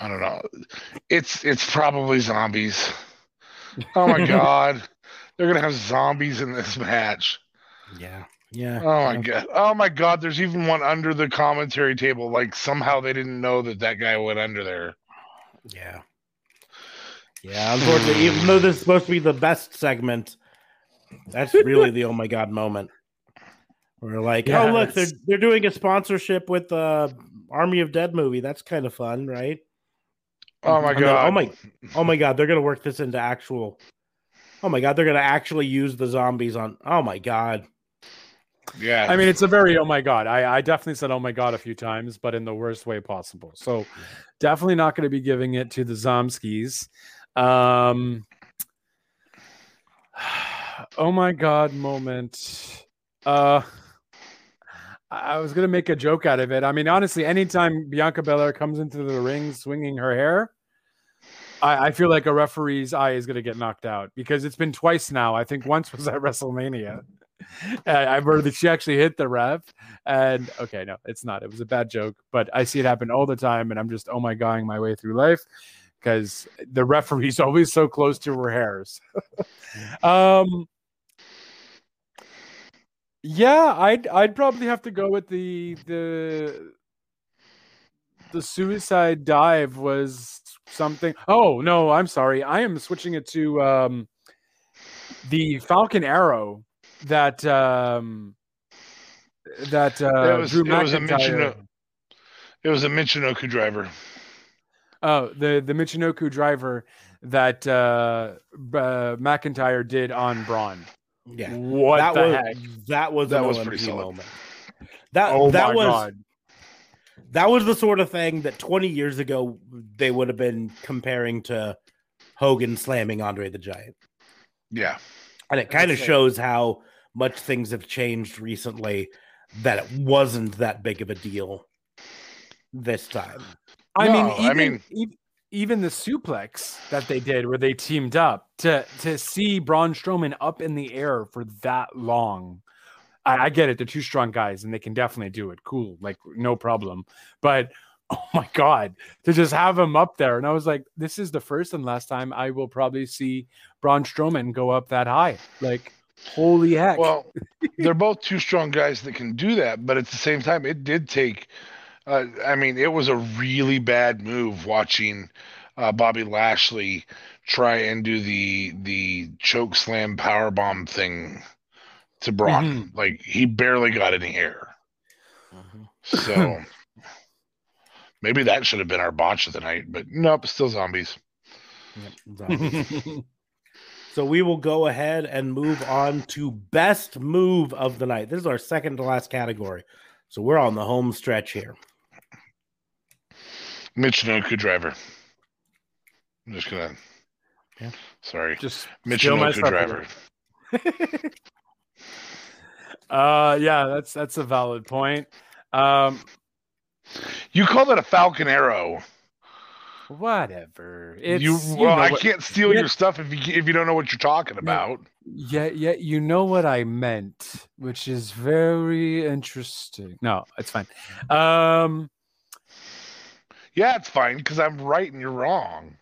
I don't know. It's it's probably zombies. Oh my god. They're gonna have zombies in this match. Yeah. Yeah. Oh my god. Oh my god. There's even one under the commentary table. Like somehow they didn't know that that guy went under there. Yeah. Yeah. Unfortunately, even though this is supposed to be the best segment, that's really the oh my god moment. We're like, yeah, oh look, they're they're doing a sponsorship with the Army of Dead movie. That's kind of fun, right? Oh my god! oh my! Oh my god! They're gonna work this into actual. Oh my god! They're gonna actually use the zombies on. Oh my god! Yeah. I mean, it's a very oh my god. I I definitely said oh my god a few times, but in the worst way possible. So, definitely not going to be giving it to the Zomskis. Um. Oh my god! Moment. Uh. I was gonna make a joke out of it. I mean, honestly, anytime Bianca Belair comes into the ring swinging her hair, I, I feel like a referee's eye is gonna get knocked out because it's been twice now. I think once was at WrestleMania. I've heard that she actually hit the ref, and okay, no, it's not. It was a bad joke, but I see it happen all the time, and I'm just oh my God, my way through life because the referee's always so close to her hairs. um, yeah, I'd I'd probably have to go with the the the suicide dive was something. Oh no, I'm sorry. I am switching it to um the Falcon Arrow that um that uh it was, Drew it was a Michino- it was a Michinoku driver. Oh, the the Michinoku driver that uh, uh McIntyre did on Braun. Yeah, what that the was heck? that was That an was OMG pretty solid. moment. That Oh that my was god! that was the sort of thing that 20 years ago they would have been comparing to Hogan slamming Andre the Giant. Yeah. And it kind of shows how much things have changed recently that it wasn't that big of a deal this time. I mean, even, I mean- ev- even the suplex that they did, where they teamed up to to see Braun Strowman up in the air for that long. I, I get it; they're two strong guys, and they can definitely do it. Cool, like no problem. But oh my god, to just have him up there, and I was like, this is the first and last time I will probably see Braun Strowman go up that high. Like, holy heck! Well, they're both two strong guys that can do that, but at the same time, it did take. Uh, I mean, it was a really bad move watching uh, Bobby Lashley try and do the the choke slam power bomb thing to Braun. Like he barely got any air. So maybe that should have been our botch of the night, but nope, still zombies. So we will go ahead and move on to best move of the night. This is our second to last category. So we're on the home stretch here. Mitch Michinoku driver. I'm just gonna. Yeah. Sorry, just steal my Michinoku driver. uh, yeah, that's that's a valid point. Um, You call that a Falcon Arrow? Whatever. It's you, you well, know I what- can't steal yeah. your stuff if you if you don't know what you're talking about. Yeah, yeah, you know what I meant, which is very interesting. No, it's fine. Um, Yeah, it's fine because I'm right and you're wrong.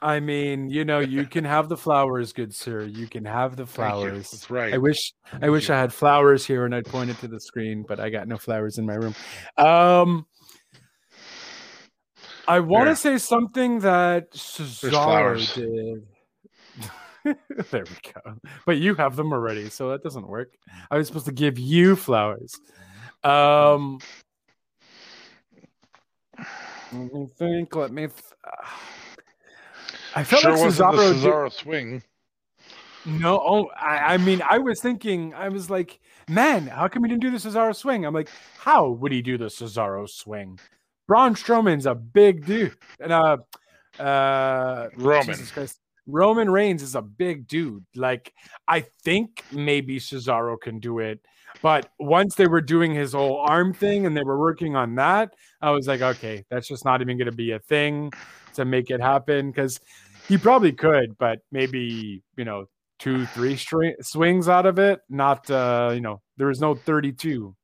I mean, you know, you can have the flowers, good sir. You can have the flowers. That's right. I wish I wish you. I had flowers here and I'd point it to the screen, but I got no flowers in my room. Um I want to say something that Cesaro did. there we go. But you have them already, so that doesn't work. I was supposed to give you flowers. Um let me think. Let me. Th- I felt sure like wasn't the Cesaro did- swing. no, oh, I, I mean, I was thinking, I was like, man, how come he didn't do the Cesaro swing? I'm like, how would he do the Cesaro swing? Braun Strowman's a big dude, and uh, uh, Roman. Roman Reigns is a big dude. Like I think maybe Cesaro can do it, but once they were doing his whole arm thing and they were working on that, I was like, okay, that's just not even going to be a thing to make it happen because he probably could, but maybe you know two, three string- swings out of it. Not uh, you know there was no thirty-two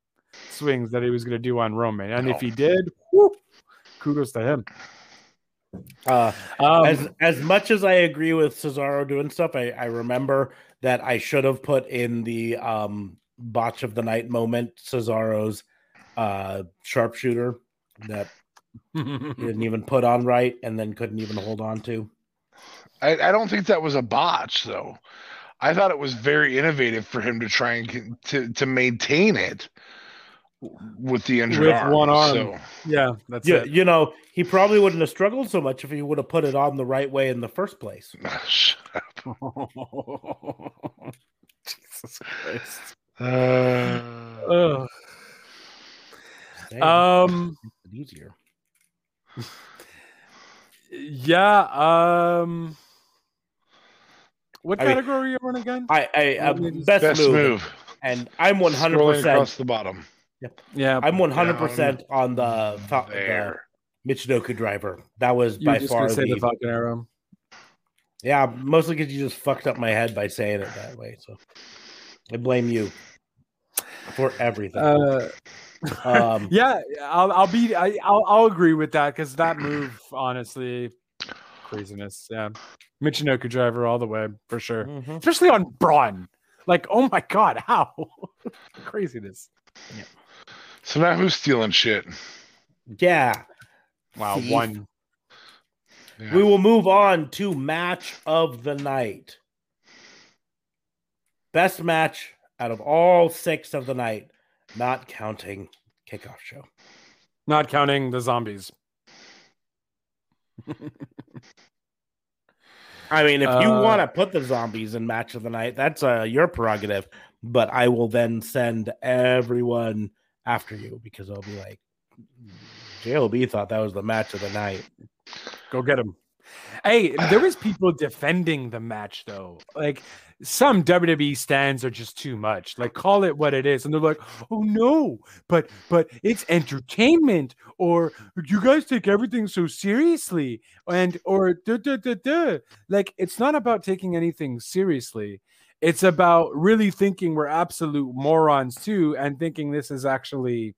swings that he was going to do on Roman, and if he did, whew, kudos to him. Uh, Um, as as much as I agree with Cesaro doing stuff, I, I remember that I should have put in the um botch of the night moment Cesaro's uh sharpshooter that he didn't even put on right and then couldn't even hold on to. I, I don't think that was a botch though. I thought it was very innovative for him to try and to to maintain it with the injured With arm. one arm. So yeah, that's You, it. you know, he probably wouldn't have struggled so much if he would have put it on the right way in the first place. Shut up. Jesus Christ. Uh, Um. easier. Yeah. Um. What I mean- category are you on again? I, I uh, Ladies- best, best move, move. and I'm 100. Scrolling across the bottom. Yeah. I'm 100 percent on the, fa- the Michinoku driver. That was you by just far say the, the Falcon Arrow. yeah, mostly because you just fucked up my head by saying it that way. So I blame you for everything. Uh, um, yeah, I'll I'll be I, I'll I'll agree with that because that move, honestly, craziness. Yeah, Michinoku driver all the way for sure, mhm. especially on Braun. Like, oh my god, how craziness! So now who's stealing shit? Yeah, Wow, Thief. one. Yeah. we will move on to match of the night. Best match out of all six of the night, not counting kickoff show. Not counting the zombies. I mean, if you Uh, want to put the zombies in match of the night, that's uh, your prerogative. But I will then send everyone after you because I'll be like, JLB thought that was the match of the night. Go get him. Hey, there was people defending the match though. Like some WWE stands are just too much. Like call it what it is, and they're like, "Oh no, but but it's entertainment." Or you guys take everything so seriously, and or duh, duh, duh, duh. like it's not about taking anything seriously. It's about really thinking we're absolute morons too, and thinking this is actually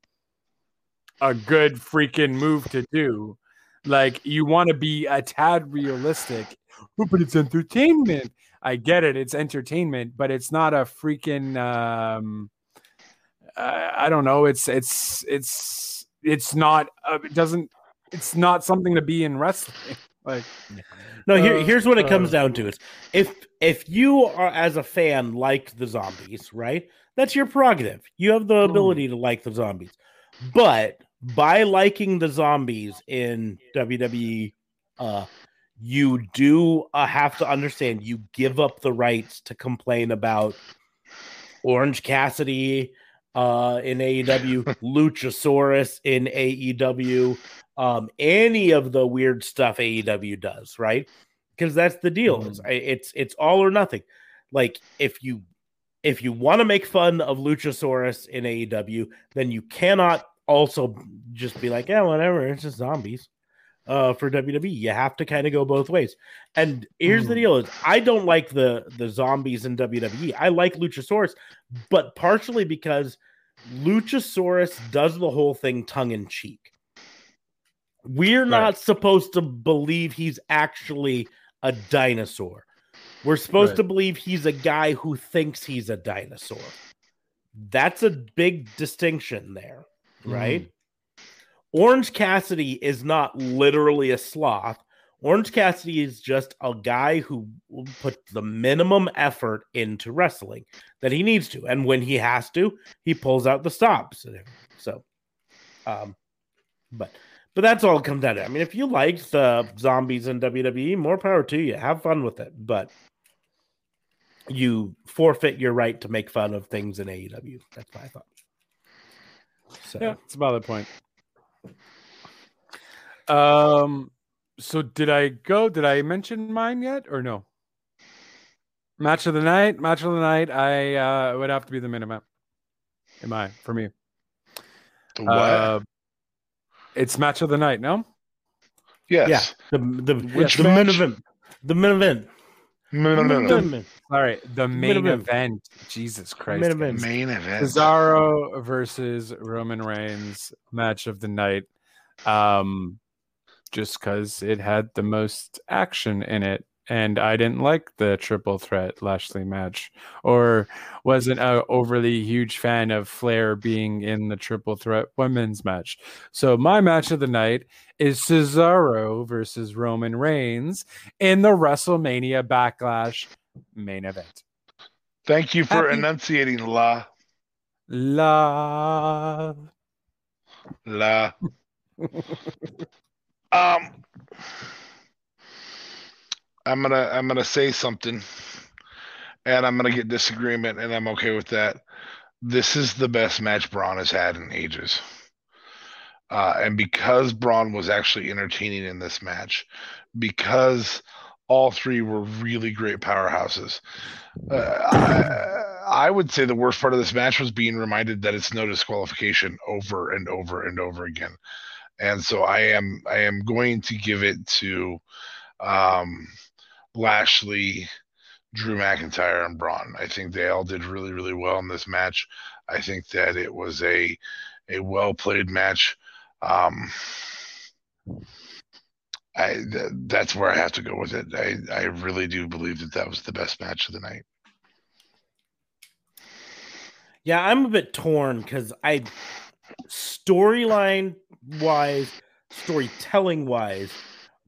a good freaking move to do. Like you want to be a tad realistic, but it's entertainment. I get it, it's entertainment, but it's not a freaking. Um, uh, I don't know. It's it's it's it's not. Uh, it doesn't. It's not something to be in wrestling. Like No, here, Uh, here's what it comes uh, down to: is if if you are as a fan like the zombies, right? That's your prerogative. You have the Hmm. ability to like the zombies, but by liking the zombies in WWE, uh, you do uh, have to understand you give up the rights to complain about Orange Cassidy uh, in AEW, Luchasaurus in AEW, um, any of the weird stuff AEW does, right? Because that's the deal. It's, it's it's all or nothing. Like if you if you want to make fun of Luchasaurus in AEW, then you cannot also just be like, yeah, whatever, it's just zombies. Uh, for WWE, you have to kind of go both ways. And here's the Mhm. deal: is I don't like the the zombies in WWE. I like Luchasaurus, but partially because Luchasaurus does the whole thing tongue in cheek. We're not supposed to believe he's actually a dinosaur. We're supposed Right. to believe he's a guy who thinks he's a dinosaur. That's a big distinction there, right? Orange Cassidy is not literally a sloth. Orange Cassidy is just a guy who will put the minimum effort into wrestling that he needs to. And when he has to, he pulls out the stops. So, um, but but that's all it comes down to. I mean, if you liked the zombies in WWE, more power to you. Have fun with it. But you forfeit your right to make fun of things in AEW. That's my thought. So yeah, it's a valid point. Um. So did I go? Did I mention mine yet or no? Match of the night. Match of the night. I uh, would have to be the main event. Am I for me? The what? Uh, it's match of the night. No. yes. Yeah. The the, Which the main match? event. The main event. Right. The Main main event. Jesus Christ. Main event. Main event. Cesaro versus Roman Reigns match of the night. Um, just because it had the most action in it, and I didn't like the triple threat Lashley match, or wasn't a overly huge fan of Flair being in the triple threat women's match. So my match of the night is Cesaro versus Roman Reigns in the WrestleMania Backlash main event. Thank you for Happy- enunciating la Love. la. um, I'm gonna I'm gonna say something, and I'm gonna get disagreement, and I'm okay with that. This is the best match Braun has had in ages. Uh, and because Braun was actually entertaining in this match, because all three were really great powerhouses, uh, I, I would say the worst part of this match was being reminded that it's no disqualification over and over and over again. And so I am I am going to give it to um, Lashley, Drew McIntyre, and Braun. I think they all did really really well in this match. I think that it was a a well played match. Um, I th- that's where I have to go with it. I I really do believe that that was the best match of the night. Yeah, I'm a bit torn because I storyline wise, storytelling wise,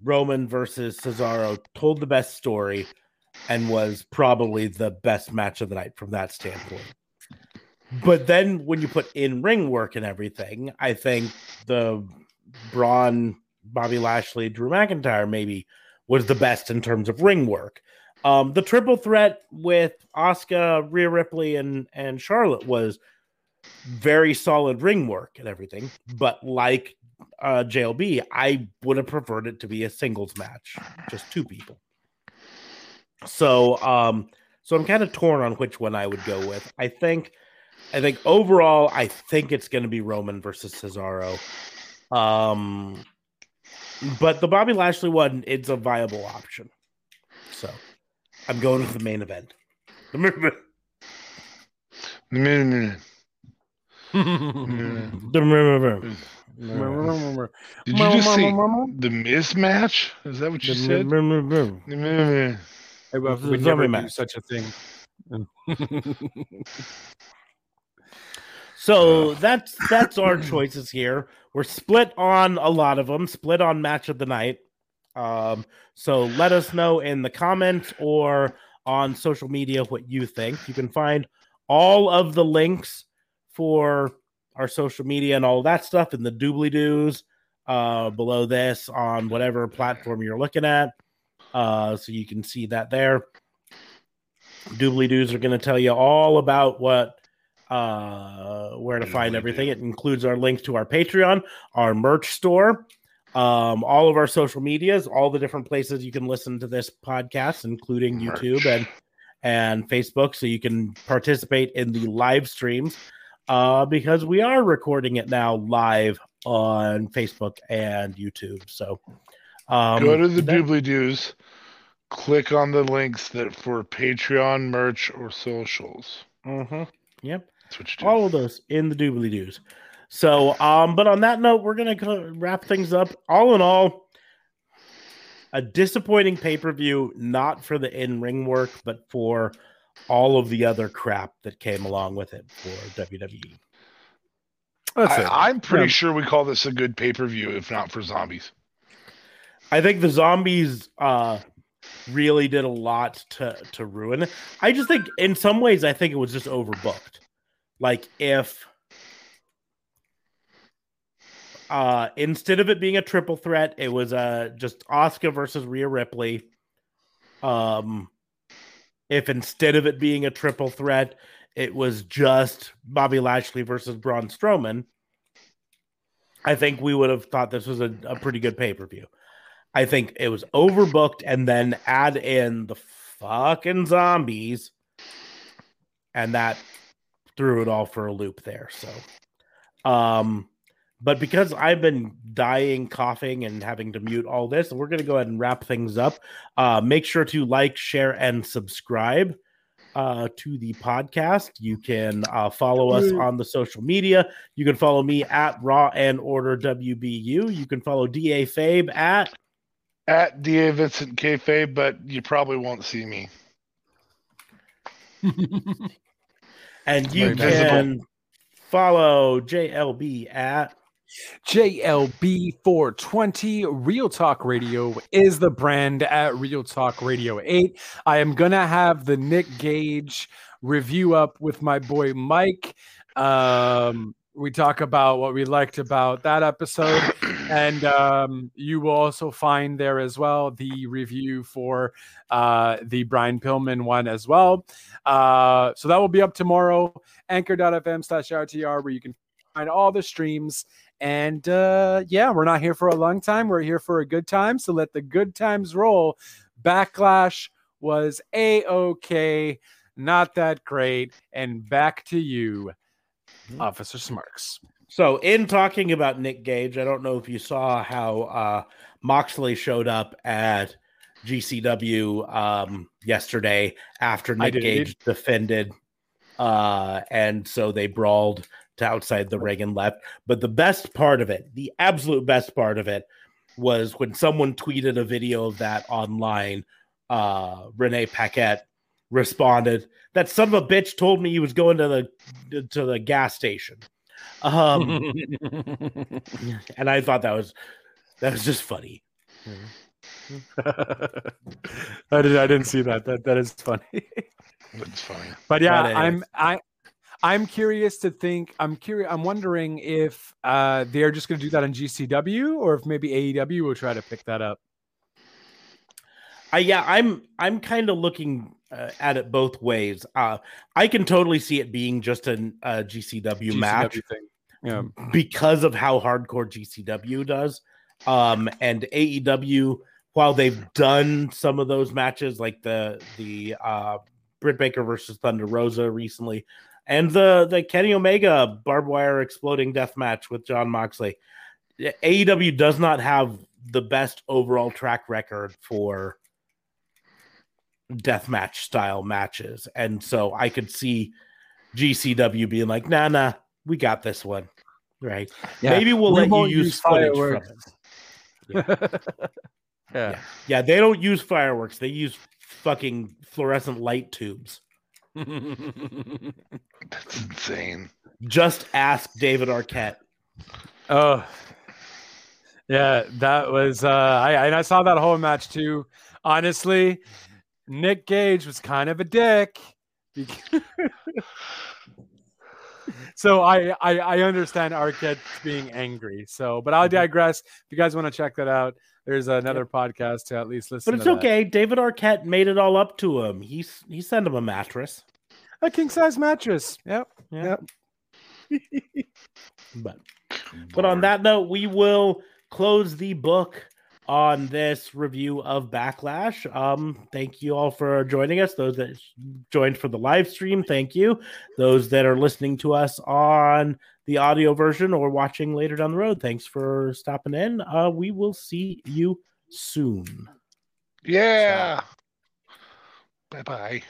Roman versus Cesaro told the best story and was probably the best match of the night from that standpoint. But then when you put in ring work and everything, I think the Braun, Bobby Lashley, Drew McIntyre maybe was the best in terms of ring work. Um, the triple threat with Asuka, Rhea Ripley, and and Charlotte was very solid ring work and everything. But like uh, JLB, I would have preferred it to be a singles match, just two people. So, um, so I'm kind of torn on which one I would go with. I think, I think overall, I think it's going to be Roman versus Cesaro. Um, but the Bobby Lashley one, it's a viable option. So, I'm going with the main event. The Did you just say the mismatch? Is that what you said? I would The never do such a thing. So that's that's our choices here. We're split on a lot of them, split on match of the night. Um, so let us know in the comments or on social media what you think. You can find all of the links for our social media and all that stuff in the doobly doos uh, below this on whatever platform you're looking at. Uh, so you can see that there. Doobly doos are going to tell you all about what uh where to find everything. It includes our link to our Patreon, our merch store, um, all of our social medias, all the different places you can listen to this podcast, including YouTube and and Facebook, so you can participate in the live streams. Uh, because we are recording it now live on Facebook and YouTube. So um Go to the doobly doos, click on the links that for Patreon, merch, or socials. Mm-hmm. Yep. That's what you do. all of those in the doobly doos. So, um, but on that note, we're gonna wrap things up. All in all, a disappointing pay per view, not for the in ring work, but for all of the other crap that came along with it for. WWE. That's it. I, I'm pretty Yeah. sure we call this a good pay per view, if not for zombies. I think the zombies uh really did a lot to to ruin it. I just think in some ways I think it was just overbooked. Like if uh instead of it being a triple threat, it was uh just Asuka versus Rhea Ripley. Um if instead of it being a triple threat, it was just Bobby Lashley versus Braun Strowman. I think we would have thought this was a, a pretty good pay per view. I think it was overbooked, and then add in the fucking zombies, and that threw it all for a loop there. So, um, but because I've been dying, coughing, and having to mute all this, we're going to go ahead and wrap things up. Uh, make sure to like, share, and subscribe uh, to the podcast. You can uh, follow us on the social media. You can follow me at Raw and Order WBU. You can follow DA Fabe at at Da Vincent Kayfabe, but you probably won't see me. and you can follow JLB at JLB420 Real Talk Radio is the brand at Real Talk Radio 8. I am going to have the Nick Gage review up with my boy Mike. Um, we talk about what we liked about that episode. And um, you will also find there as well the review for uh, the Brian Pillman one as well. Uh, so that will be up tomorrow. Anchor.fm slash RTR, where you can find all the streams and uh, yeah, we're not here for a long time. We're here for a good time. So let the good times roll. Backlash was a okay, not that great. And back to you, mm-hmm. Officer Smarks. So, in talking about Nick Gage, I don't know if you saw how uh, Moxley showed up at GCW um, yesterday after Nick Gage defended, uh, and so they brawled to outside the ring and left. But the best part of it, the absolute best part of it, was when someone tweeted a video of that online. Uh, Renee Paquette responded, "That son of a bitch told me he was going to the to the gas station." Um, and I thought that was that was just funny. I did I didn't see that. That that is funny. That's funny. But yeah, I'm I I'm curious to think. I'm curious. I'm wondering if uh, they're just going to do that on GCW, or if maybe AEW will try to pick that up. Uh, yeah, I'm. I'm kind of looking uh, at it both ways. Uh, I can totally see it being just a, a GCW, GCW, match, thing. yeah, because of how hardcore GCW does. Um, and AEW, while they've done some of those matches, like the the uh, Britt Baker versus Thunder Rosa recently, and the the Kenny Omega barbed wire exploding death match with Jon Moxley. AEW does not have the best overall track record for death match style matches, and so I could see GCW being like, "Nah, nah, we got this one." Right? Yeah. Maybe we'll we let you use, use footage fireworks. from it. Yeah. yeah. yeah, yeah, they don't use fireworks; they use fucking fluorescent light tubes. That's insane. Just ask David Arquette. Oh, yeah, that was. Uh, I and I saw that whole match too. Honestly, Nick Gage was kind of a dick. so I, I I understand Arquette being angry. So, but I'll mm-hmm. digress. If you guys want to check that out, there's another podcast to at least listen. But it's okay. David Arquette made it all up to him. He's he sent him a mattress a king size mattress. Yep. Yep. but but on that note, we will close the book on this review of Backlash. Um, thank you all for joining us. Those that joined for the live stream, thank you. Those that are listening to us on the audio version or watching later down the road, thanks for stopping in. Uh, we will see you soon. Yeah. Bye bye.